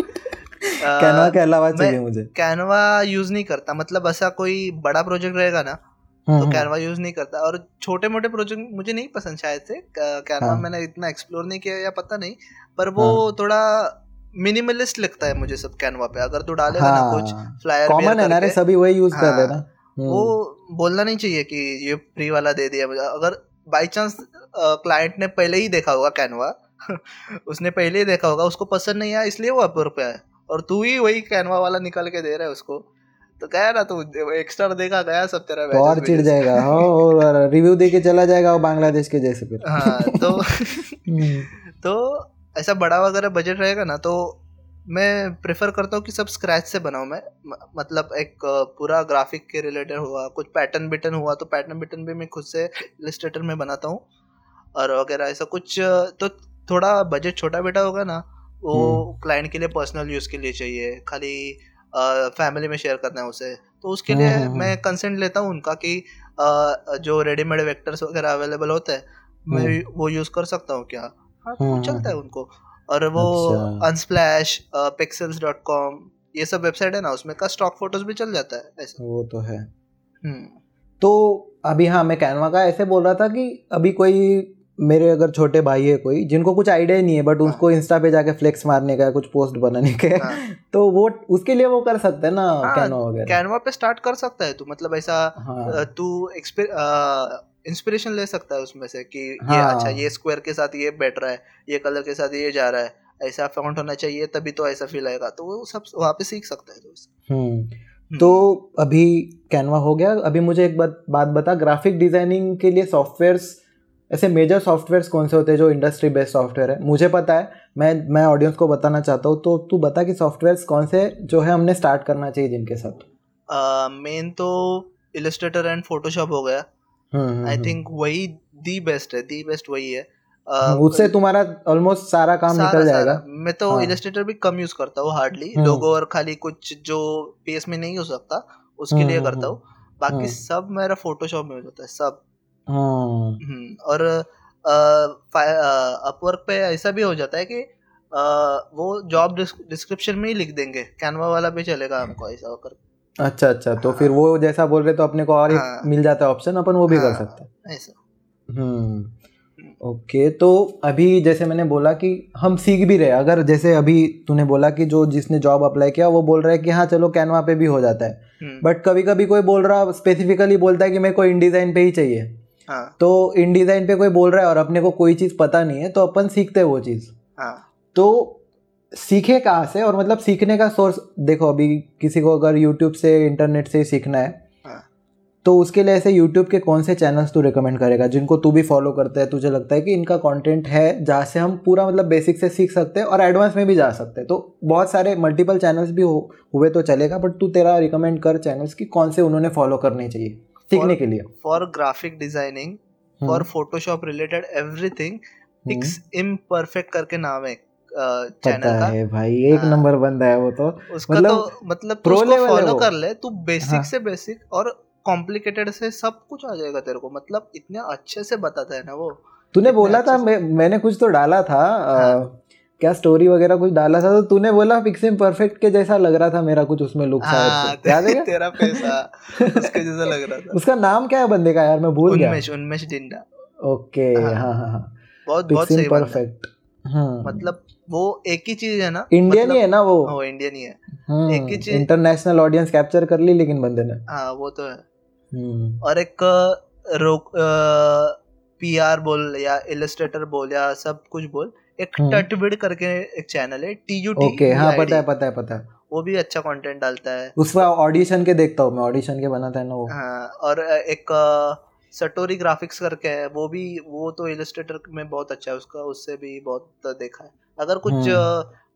कैनवा के अलावा चाहिए मुझे कैनवा यूज़ नहीं करता मतलब ऐसा कोई बड़ा प्रोजेक्ट रहेगा ना हम्म, तो कैनवा हम्म। यूज़ नहीं करता और छोटे मोटे प्रोजेक्ट मुझे नहीं पसंद शायद से कैनवा हाँ. मैंने इतना एक्सप्लोर नहीं किया या पता नहीं पर वो हाँ. थोड़ा मिनिमलिस्ट लगता है मुझे सब कैनवा पे अगर तू डालेगा हाँ, ना कुछ फ्लायर कॉमन है ना सभी वही यूज़ हाँ, कर रहे ना वो हम्म। बोलना नहीं चाहिए कि ये फ्री वाला दे दिया मुझे अगर बाई चांस क्लाइंट ने पहले ही देखा होगा कैनवा उसने पहले ही देखा होगा उसको पसंद नहीं आया इसलिए वो अपर पे है और तू ही वही कैनवा वाला निकाल के दे रहा है उसको। तो गया ना तू एक्स्ट्रा देखा गया सब तेरा तो और चिढ़ जाएगा। हाँ और रिव्यू दे के चला जाएगा वो बांग्लादेश के जैसे फिर। हाँ तो हम्म। तो ऐसा बड़ा वगैरह बजट रहेगा ना तो मैं प्रेफर करता हूँ कि सब स्क्रैच से बनाऊँ मैं। मतलब एक पूरा ग्राफिक के रिलेटेड हुआ कुछ पैटर्न बिटन हुआ तो पैटर्न बिटन भी मैं खुद से इलिस्ट्रेटर में बनाता हूँ। और वगैरह ऐसा कुछ तो थोड़ा बजट छोटा बेटा होगा ना वो क्लाइंट हम्म। के लिए पर्सनल यूज़ के लिए चाहिए खाली फैमिली में शेयर करना है उसे। तो उसके लिए हम्म, हम्म, मैं कंसेंट लेता हूँ उनका कि जो रेडीमेड वेक्टर्स वगैरह अवेलेबल होते हैं मैं वो यूज़ कर सकता हूँ क्या? हाँ तो चलता है उनको। और वो अनस्प्लैश पिक्सल्स डॉट कॉम ये सब वेबसाइट है ना उसमें का स्टॉक फ़ोटोज़ भी चल जाता है ऐसा। वो तो है। तो अभी हाँ मैं कैनवा का ऐसे बोल रहा था कि अभी कोई मेरे अगर छोटे भाई है कोई जिनको कुछ आइडिया नहीं है बट हाँ। उसको इंस्टा पे जाके फ्लेक्स मारने का कुछ पोस्ट बनाने का हाँ। तो वो उसके लिए वो कर सकते हैं ना हाँ, कैनवा वगैरह कैनवा पे स्टार्ट कर सकता है तू मतलब ऐसा हाँ। तू इंस्पिरेशन ले सकता है उसमें से कि हाँ। ये अच्छा ये स्क्वायर के साथ ये बैठ रहा है ये कलर के साथ ये जा रहा है ऐसा फॉन्ट होना चाहिए तभी तो ऐसा फील आएगा तो वो सब वहाँ पे सीख सकता है तो। तो अभी कैनवा हो गया अभी मुझे एक बात बात बता ग्राफिक डिज़ाइनिंग के लिए सॉफ्टवेयर्स ऐसे मेजर सॉफ्टवेयर कौन से होते हैं जो इंडस्ट्री बेस्ड सॉफ्टवेयर है? मुझे पता है मैं मैं ऑडियंस को बताना चाहता हूँ तो तू बता कि सॉफ्टवेयर कौन से जो है हमने स्टार्ट करना चाहिए जिनके साथ? मेन uh, तो इलस्ट्रेटर एंड फोटोशॉप हो गया। I hmm, think hmm, hmm. वही दी बेस्ट है दी बेस्ट वही है। uh, उससे तुम्हारा ऑलमोस्ट सारा काम सारा, निकल जाएगा। मैं तो हाँ. इलस्ट्रेटर भी कम यूज़ करता हूँ हार्डली लोगो और खाली कुछ जो पेस में नहीं हो सकता उसके लिए करता हूँ। बाकी सब मेरा फोटोशॉप में हो जाता है सब। और अपवर्क पे ऐसा भी हो जाता है कि आ, वो जॉब डिस्क्रिप्शन में ही लिख देंगे कैनवा वाला भी चलेगा हमको ऐसा होकर। अच्छा अच्छा तो हाँ। फिर वो जैसा बोल रहे तो अपने को और हाँ, मिल जाता है ऑप्शन अपन वो भी हाँ, कर सकते हैं। ऐसा। हम्म ओके तो अभी जैसे मैंने बोला कि हम सीख भी रहे अगर जैसे अभी तूने बोला कि जो जिसने जॉब अप्लाई किया वो बोल रहा है कि हाँ चलो कैनवा पे भी हो जाता है। But hmm. कभी कभी कोई बोल रहा स्पेसिफिकली बोलता है कि मेरे को इन डिज़ाइन पे ही चाहिए। हाँ. तो इन डिज़ाइन पे कोई बोल रहा है और अपने को कोई चीज़ पता नहीं है तो अपन सीखते हैं वो चीज़ हाँ. तो सीखे कहाँ से और मतलब सीखने का सोर्स देखो अभी किसी को अगर यूट्यूब से इंटरनेट से सीखना है हाँ. तो उसके लिए ऐसे यूट्यूब के कौन से चैनल्स तू रिकमेंड करेगा जिनको तू भी फॉलो करता है तुझे लगता है कि इनका कंटेंट है जहाँ से हम पूरा मतलब बेसिक से सीख सकते हैं और एडवांस में भी जा सकते हैं तो बहुत सारे मल्टीपल चैनल्स भी हो हुए तो चलेगा बट तू तेरा रिकमेंड कर चैनल्स की कौन से उन्होंने फॉलो करने चाहिए सीखने के लिए। For graphic designing for Photoshop related everything pix imperfect करके नाम है चैनल का। है भाई एक हाँ, नंबर। बंदा है वो तो। उसका मतलब तो मतलब प्रो लेवल फॉलो कर ले तू बेसिक हाँ. से बेसिक और कॉम्प्लिकेटेड से सब कुछ आ जाएगा तेरे को। मतलब इतने अच्छे से बताता है ना वो। तूने बोला था मैं, मैंने कुछ तो डाला था हाँ. क्या स्टोरी वगैरह कुछ डाला था? तो तूने बोला पिक्सिम परफेक्ट के जैसा लग रहा था मेरा कुछ उसमें लुक हाँ, याद है तेरा पैसा उसके जैसा लग रहा था। उसका नाम क्या है बंदे का यार? मैं भूल गया। उन्मेश उन्मेश डिंडा ओके हाँ। हाँ हाँ, हाँ। बहुत बहुत सही परफेक्ट हाँ। मतलब वो एक ही चीज़ है ना? इंडियन मतलब, ही है ना वो? वो इंडियन ही है। एक ही चीज़। इंटरनेशनल ऑडियंस कैप्चर कर ली लेकिन बंदे ने। हाँ वो तो है। हम्म। और एक रोक पीआर बोल या इलस्ट्रेटर बोल या सब कुछ बोल। एक हम्म। करके एक चैनल है टी यू ओके हाँ पता है पता है पता है। वो भी अच्छा कंटेंट डालता है। उसका ऑडिशन के देखता हूँ मैं ऑडिशन के बनाता है ना वो। हाँ और एक सटोरी ग्राफिक्स करके है वो भी वो तो इलस्ट्रेटर में बहुत अच्छा है उसका उससे भी बहुत देखा है। अगर कुछ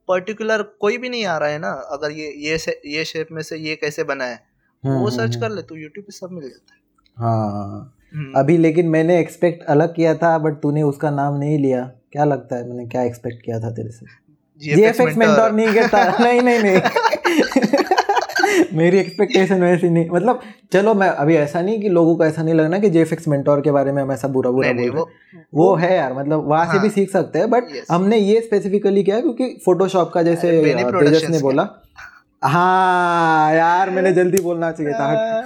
पर्टिकुलर हम्म। कोई भी नहीं आ रहा है ना अगर ये ये से, ये शेप में से ये कैसे बना है वो सर्च हम्म, कर ले तो यूट्यूब पे सब मिल जाता है। हाँ अभी लेकिन मैंने एक्सपेक्ट अलग किया था बट तूने उसका नाम नहीं लिया। क्या लगता है मैंने क्या एक्सपेक्ट किया था तेरे से? जीएफएक्स मेंटोर नहीं कहता नहीं नहीं नहीं। मेरी एक्सपेक्टेशन वैसी नहीं। मतलब चलो मैं अभी ऐसा नहीं कि लोगों को ऐसा नहीं लगना कि जेफएक्स मेंटोर के बारे में हम ऐसा बुरा बुरा बोल रहे वो, वो है यार मतलब वहाँ हाँ, से भी हाँ। सीख सकते हैं बट हमने ये स्पेसिफिकली किया क्योंकि फोटोशॉप का जैसे तेजस ने बोला हाँ यार मैंने जल्दी बोलना चाहिए था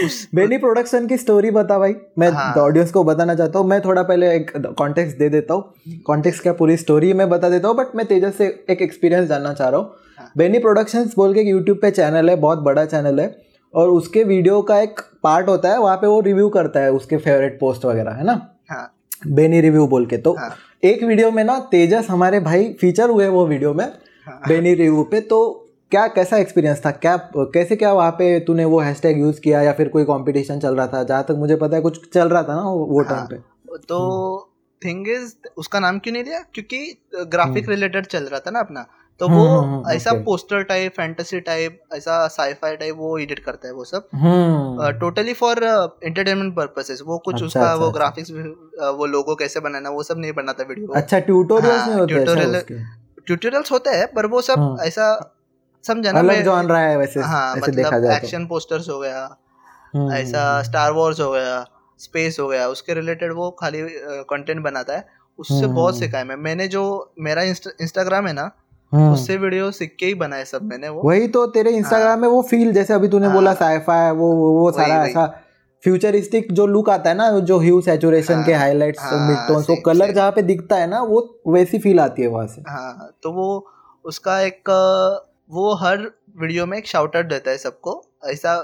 बेनी प्रोडक्शन की स्टोरी बता भाई मैं हाँ. ऑडियंस को बताना चाहता हूँ मैं थोड़ा पहले एक कॉन्टेक्स्ट दे देता हूँ कॉन्टेक्स्ट क्या पूरी स्टोरी मैं बता देता हूँ बट मैं तेजस से एक एक्सपीरियंस जानना चाह रहा हूँ हाँ. बेनी प्रोडक्शंस बोल के यूट्यूब पे चैनल है बहुत बड़ा चैनल है और उसके वीडियो का एक पार्ट होता है वहाँ पे वो रिव्यू करता है उसके फेवरेट पोस्ट वगैरह है ना हाँ. बेनी रिव्यू बोल के तो हाँ. एक वीडियो में ना तेजस हमारे भाई फीचर हुए वो वीडियो में हाँ. बेनी रिव्यू पे तो क्या कैसा एक्सपीरियंस था? क्या कैसे क्या वहाँ पे तूने वो हैशटैग यूज़ किया या फिर कोई कंपटीशन चल रहा था? जहाँ तक मुझे पता है कुछ चल रहा था ना वो टाइम हाँ, पे। तो थिंग इज़ उसका नाम क्यों नहीं लिया? क्योंकि ग्राफिक रिलेटेड हम्म। चल रहा था ना अपना। तो हम्म, वो हम्म, ऐसा पोस्टर टाइप फैंटेसी टाइप ऐसा साईफाई टाइप वो एडिट करता है वो सब। टोटली फॉर एंटरटेनमेंट पर्पसेस वो कुछ अच्छा, उसका अच्छा, वो ग्राफिक्स अच्छा। वो लोगो कैसे बनाना वो सब नहीं बनाता वीडियो अच्छा ट्यूटोरियल्स हाँ, होते ट्यूटोरियल ट्यूटोरियल्स होते हैं पर वो सब ऐसा समझा ना अलग जॉन रहा है वैसे हाँ ऐसे मतलब देखा जाए एक्शन तो। पोस्टर्स हो गया हम्म, ऐसा स्टार हम्म, वॉर्स हम्म। हो गया स्पेस हो गया उसके रिलेटेड वो खाली कंटेंट बनाता है। उससे बहुत सीखा है मैं। मैंने जो मेरा इंस्टाग्राम है ना उससे वीडियो सीख के ही बनाए सब मैंने वो। वही तो तेरे इंस्टाग्राम हाँ, में वो फील जैसे अभी तूने हाँ, बोला साइफाई वो वो सारा ऐसा फ्यूचरिस्टिक जो लुक आता है ना जो ह्यू सैचुरेशन हाँ, के हाइलाइट्स हाँ, मिड टोन वो कलर जहाँ पे दिखता है ना वो वैसी फील आती है वहाँ से। हाँ तो वो उसका एक वो हर वीडियो में एक शाउट आउट देता है सबको। ऐसा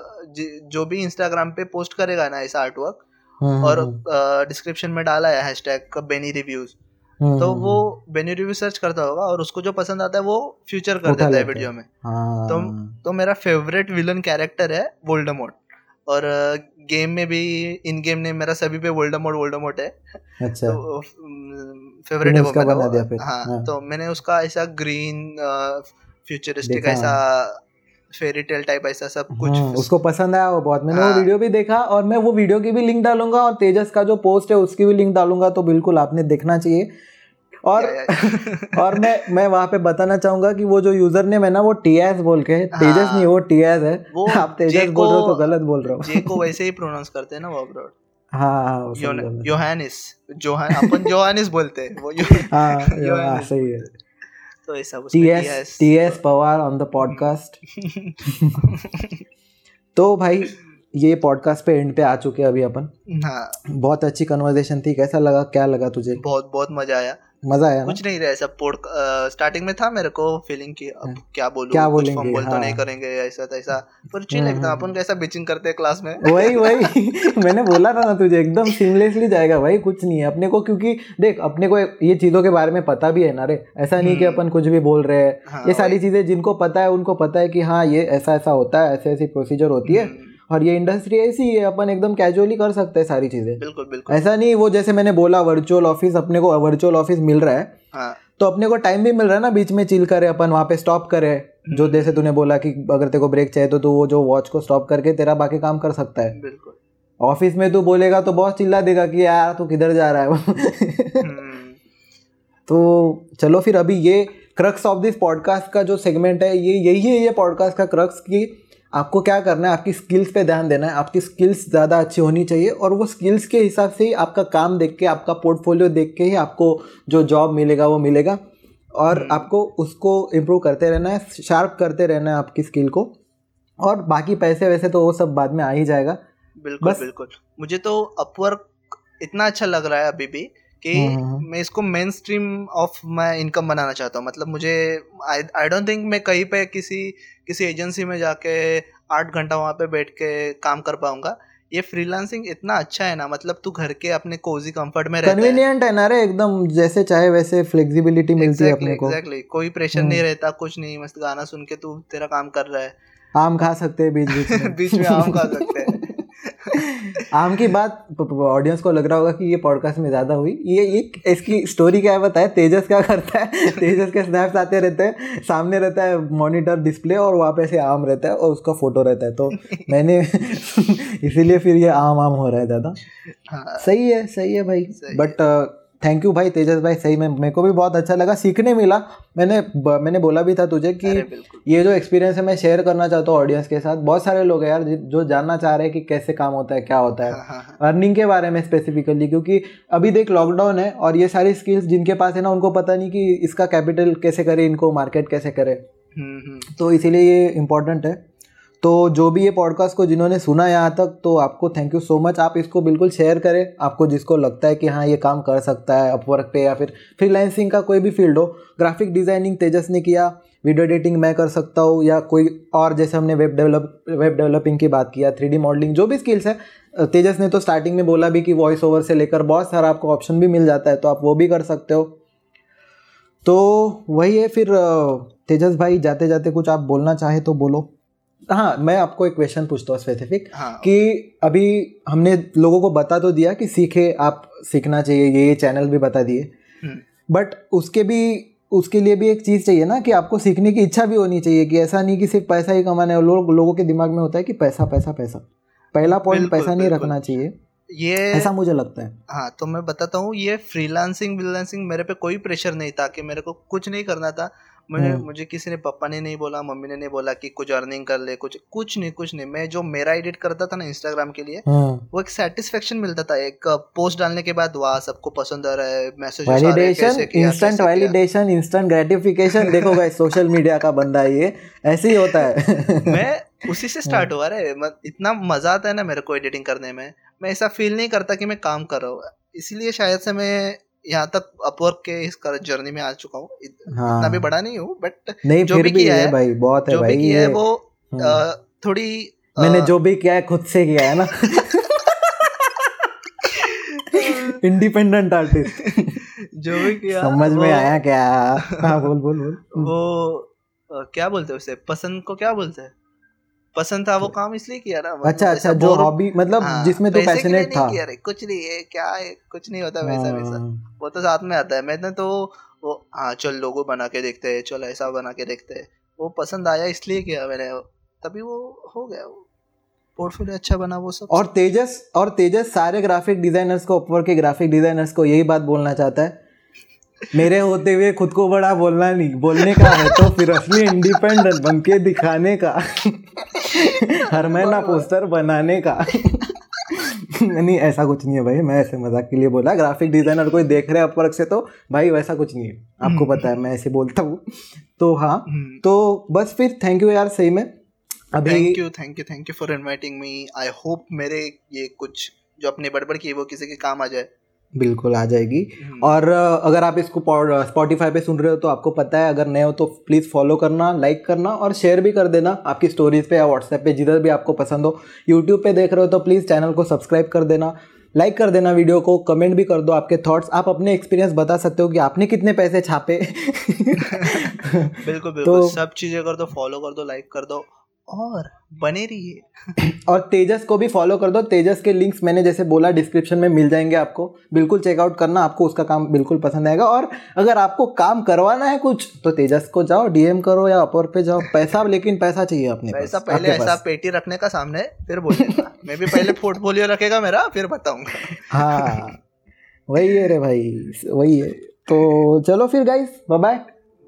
जो भी इंस्टाग्राम पे पोस्ट करेगा ना ऐसा आर्ट वर्क हम्म, और डिस्क्रिप्शन हम्म। में डाला है हैशटैग बेनी रिव्यूज़ तो वो बेनी रिव्यू सर्च करता होगा और उसको जो पसंद आता है वो फ्यूचर कर देता है वीडियो में। हाँ। तो तो मेरा फेवरेट विलन कैरेक्टर है वोल्डेमोट और गेम में भी इन गेम ने मेरा सभी पे वोल्डेमोट वोल्डेमोट है। अच्छा। तो फेवरेट है वो मैंने हाँ, हाँ। तो मैंने उसका ऐसा ग्रीन फ्यूचरिस्टिक ऐसा फेरी टेल टाइप ऐसा सब कुछ हाँ, उसको पसंद आया वो बहुत। मैंने हाँ. वो वीडियो भी देखा और मैं वो वीडियो की भी लिंक डालूँगा और तेजस का जो पोस्ट है उसकी भी लिंक डालूँगा तो बिल्कुल आपने देखना चाहिए। और या, या। और मैं मैं वहाँ पे बताना चाहूँगा कि वो जो यूज़र नेम है ना वो टीएस बोल के हाँ, तेजस नहीं वो टीएस है। वो आप तेजस बोल रहे हो तो गलत बोल रहे हो। जे को वैसे ही प्रोनाउंस करते हैं ना वो अब्रॉड हाँ हाँ योहानिस जोहान अपन जोहानिस बोलते हैं। वो हाँ सही है। तो ऐसा TS TS Pawar on the podcast तो भाई ये पॉडकास्ट पे एंड पे आ चुके हैं अभी अपन। हाँ। बहुत अच्छी कन्वर्सेशन थी कैसा लगा क्या लगा तुझे? बहुत बहुत मज़ा आया। मज़ा आया कुछ नहीं रहा ऐसा पोड स्टार्टिंग में था मेरे को फीलिंग की अब हाँ। क्या बोलूँ क्या बोलेंगे? बोल तो हाँ। तो नहीं करेंगे ऐसा तैसा। पर चिल एकदम अपन कैसा बिचिंग करते हैं क्लास में? वही वही। मैंने बोला था ना तुझे एकदम सीमलेसली जाएगा भाई कुछ नहीं है। अपने को क्योंकि देख अपने को ये चीज़ों के बारे में पता भी है ना रे। ऐसा नहीं कि हम्म। अपन कुछ भी बोल रहे हैं। हाँ, ये सारी चीज़ें जिनको पता है उनको पता है कि हाँ ये ऐसा ऐसा होता है ऐसी ऐसी प्रोसीजर होती है। हम्म। और ये इंडस्ट्री ऐसी है अपन एकदम कैजुअली कर सकते हैं सारी चीज़ें। बिल्कुल बिल्कुल। ऐसा नहीं वो जैसे मैंने बोला वर्चुअल ऑफ़िस अपने को वर्चुअल ऑफ़िस मिल रहा है। हाँ. तो अपने को टाइम भी मिल रहा है ना बीच में चिल करे अपन वहाँ पे स्टॉप करे। जो हम्म। जैसे तूने बोला कि अगर तेरे को ब्रेक चाहिए तो तू वो जो वॉच को स्टॉप करके तेरा बाकी काम कर सकता है। बिल्कुल। ऑफ़िस में तू बोलेगा तो बहुत चिल्ला देगा कि यार तू किधर जा रहा है हम्म। तो चलो फिर अभी ये क्रक्स ऑफ़ दिस पॉडकास्ट का जो सेगमेंट है ये यही है ये पॉडकास्ट का क्रक्स की आपको क्या करना है? आपकी स्किल्स पे ध्यान देना है। आपकी स्किल्स ज़्यादा अच्छी होनी चाहिए और वो स्किल्स के हिसाब से ही आपका काम देख के आपका पोर्टफोलियो देख के ही आपको जो जॉब मिलेगा वो मिलेगा और हम्म। आपको उसको इम्प्रूव करते रहना है शार्प करते रहना है आपकी स्किल को और बाकी पैसे वैसे तो वो सब बाद में आ ही जाएगा। बिल्कुल बिल्कुल। मुझे तो अपवर्क इतना अच्छा लग रहा है अभी भी कि हम्म, हम्म। मैं इसको मेन स्ट्रीम ऑफ़ मैं इनकम बनाना चाहता हूँ। मतलब मुझे आई डोंट थिंक मैं कहीं पे किसी किसी एजेंसी में जाके आठ घंटा वहाँ पे बैठ के काम कर पाऊँगा। ये फ्रीलांसिंग इतना अच्छा है ना मतलब तू घर के अपने कोजी कंफर्ट में रहता कन्वीनियंट है ना रे एकदम जैसे चाहे वैसे फ्लेक्सिबिलिटी मिलती exactly, है अपने को। एग्जैक्टली कोई प्रेशर नहीं रहता कुछ नहीं मस्त गाना सुन के तू तेरा काम कर रहा है। आम खा सकते हैं बीच बीच में। बीच में आम खा सकते हैं। आम की बात ऑडियंस को लग रहा होगा कि ये पॉडकास्ट में ज़्यादा हुई। ये एक इसकी स्टोरी क्या है बताए? तेजस क्या करता है? तेजस के स्नैप्स आते रहते हैं सामने रहता है मॉनिटर डिस्प्ले और वहाँ पे से आम रहता है और उसका फ़ोटो रहता है। तो मैंने इसीलिए फिर ये आम आम हो रहा है ज़्यादा। हाँ, सही है सही है भाई। बट थैंक यू भाई तेजस भाई सही में मेरे को भी बहुत अच्छा लगा सीखने मिला। मैंने मैंने बोला भी था तुझे कि ये जो एक्सपीरियंस है मैं शेयर करना चाहता हूँ ऑडियंस के साथ। बहुत सारे लोग हैं यार जो जानना चाह रहे हैं कि कैसे काम होता है क्या होता है। अर्निंग हाँ, हाँ, हाँ। के बारे में स्पेसिफिकली क्योंकि अभी देख लॉकडाउन है और ये सारी स्किल्स जिनके पास है ना उनको पता नहीं कि इसका कैपिटल कैसे करे इनको मार्केट कैसे करे। हम्म, हम्म। तो इसीलिए ये इम्पोर्टेंट है। तो जो भी ये पॉडकास्ट को जिन्होंने सुना यहाँ तक तो आपको थैंक यू सो मच आप इसको बिल्कुल शेयर करें। आपको जिसको लगता है कि हाँ ये काम कर सकता है अपवर्क पे या फिर फ्रीलांसिंग का कोई भी फ़ील्ड हो ग्राफिक डिज़ाइनिंग तेजस ने किया वीडियो एडिटिंग मैं कर सकता हूँ, या कोई और जैसे हमने वेब डेवलप वेब डेवलपिंग की बात किया थ्री मॉडलिंग जो भी स्किल्स है तेजस ने तो स्टार्टिंग में बोला भी कि वॉइस ओवर से लेकर बहुत सारा आपको ऑप्शन भी मिल जाता है तो आप वो भी कर सकते हो। तो वही है फिर तेजस भाई जाते जाते कुछ आप बोलना चाहे तो बोलो। हाँ मैं आपको एक क्वेश्चन पूछता हूँ स्पेसिफिक हाँ, कि अभी हमने लोगों को बता तो दिया कि सीखे आप सीखना चाहिए ये ये चैनल भी बता दिए। But hmm. उसके भी उसके लिए भी एक चीज़ चाहिए ना कि आपको सीखने की इच्छा भी होनी चाहिए कि ऐसा नहीं कि सिर्फ़ पैसा ही कमाना है। लोग लोगों के दिमाग में होता है कि पैसा पैसा पैसा। पहला पॉइंट पैसा नहीं रखना चाहिए। ये ऐसा मुझे लगता है। हाँ तो मैं बताता हूँ ये फ्रीलांसिंग विलांसिंग मेरे पे कोई प्रेशर नहीं था कि मेरे को कुछ नहीं करना था। मुझे हम्म। मुझे किसी ने पापा ने नहीं बोला मम्मी ने नहीं बोला कि कुछ अर्निंग कर ले कुछ कुछ नहीं कुछ नहीं। मैं जो मेरा एडिट करता था ना इंस्टाग्राम के लिए हाँ। वो एक सेटिस्फेक्शन मिलता था। एक पोस्ट डालने के बाद वाह सबको पसंद आ रहा है message validation instant validation instant gratification देखो भाई सोशल मीडिया का बंदा ये ऐसे ही होता है। मैं उसी से स्टार्ट हाँ। हुआ रे। इतना मज़ा आता है ना मेरे को एडिटिंग करने में। मैं ऐसा फील नहीं करता कि मैं काम कर रहा हूँ। इसीलिए शायद से मैं यहाँ तक अपवर्क के इस जर्नी में आ चुका हूँ। हाँ। इतना भी बड़ा नहीं हूँ बट नहीं जो भी भी किया है भाई बहुत है भाई किया है वो हम्म। थोड़ी मैंने जो भी किया है खुद से किया है ना। इंडिपेंडेंट आर्टिस्ट जो भी किया समझ में आया क्या? हाँ बोल बोल बोल। वो क्या बोलते हैं उसे? पसंद को क्या बोलते हैं? पसंद था वो काम इसलिए किया ना अच्छा अच्छा जो हॉबी मतलब हाँ, जिसमें तो पैशनेट था। किया कुछ नहीं है क्या है कुछ नहीं होता वैसा वैसा। हाँ। वो तो साथ में आता है मैंने तो वो हाँ चल लोगो बना के देखते हैं चल ऐसा बना के देखते हैं। वो पसंद आया इसलिए किया मैंने तभी वो हो गया वो पोर्टफोलियो अच्छा बना वो सब। और तेजस और तेजस सारे ग्राफिक डिजाइनर्स को अपवर के ग्राफिक डिजाइनर्स को यही बात बोलना चाहता है। मेरे होते हुए खुद को बड़ा बोलना नहीं बोलने का है तो फिर असली इंडिपेंडेंट बन के दिखाने का। हर महीना पोस्टर बनाने का। नहीं ऐसा कुछ नहीं है भाई मैं ऐसे मज़ाक के लिए बोला। ग्राफिक डिज़ाइनर कोई देख रहे अपवर्क से तो भाई वैसा कुछ नहीं है। आपको हम्म। पता है मैं ऐसे बोलता हूँ। तो हाँ हम्म। तो बस फिर थैंक यू यार सही में। अभी thank you thank you thank you for inviting me I hope मेरे ये कुछ जो अपने बड़बड़ की वो किसी के काम आ जाए। बिल्कुल आ जाएगी। हम्म। और अगर आप इसको स्पॉटिफाई पे सुन रहे हो तो आपको पता है अगर नए हो तो प्लीज़ फॉलो करना लाइक करना और शेयर भी कर देना आपकी स्टोरीज पे या व्हाट्सएप पे जिधर भी आपको पसंद हो। यूट्यूब पे देख रहे हो तो प्लीज़ चैनल को सब्सक्राइब कर देना लाइक कर देना वीडियो को कमेंट भी कर दो आपके थॉट्स आप अपने एक्सपीरियंस बता सकते हो कि आपने कितने पैसे छापे। बिल्कुल बिल्कुल तो, सब चीज़ें कर दो फॉलो कर दो लाइक कर दो। और बने रहिए। और तेजस को भी फॉलो कर दो। तेजस के लिंक्स मैंने जैसे बोला डिस्क्रिप्शन में मिल जाएँगे आपको। बिल्कुल चेकआउट करना आपको उसका काम बिल्कुल पसंद आएगा। और अगर आपको काम करवाना है कुछ तो तेजस को जाओ डीएम करो या अपर पे जाओ। पैसा लेकिन पैसा चाहिए अपने पैसा पहले ऐसा पेटी रखने का सामने फिर बोलेगा। मैं भी पहले पोर्टफोलियो रखेगा मेरा फिर बताऊँगा। हाँ वही है रे भाई वही है। तो चलो फिर गाइस बाय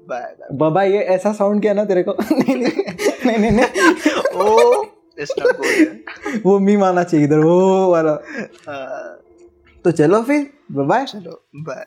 बाय बाबा ये ऐसा साउंड किया ना तेरे को। नहीं नहीं। नहीं नहीं ओ वो मी माना चाहिए इधर वो वाला। हाँ। तो चलो फिर बाय चलो बाय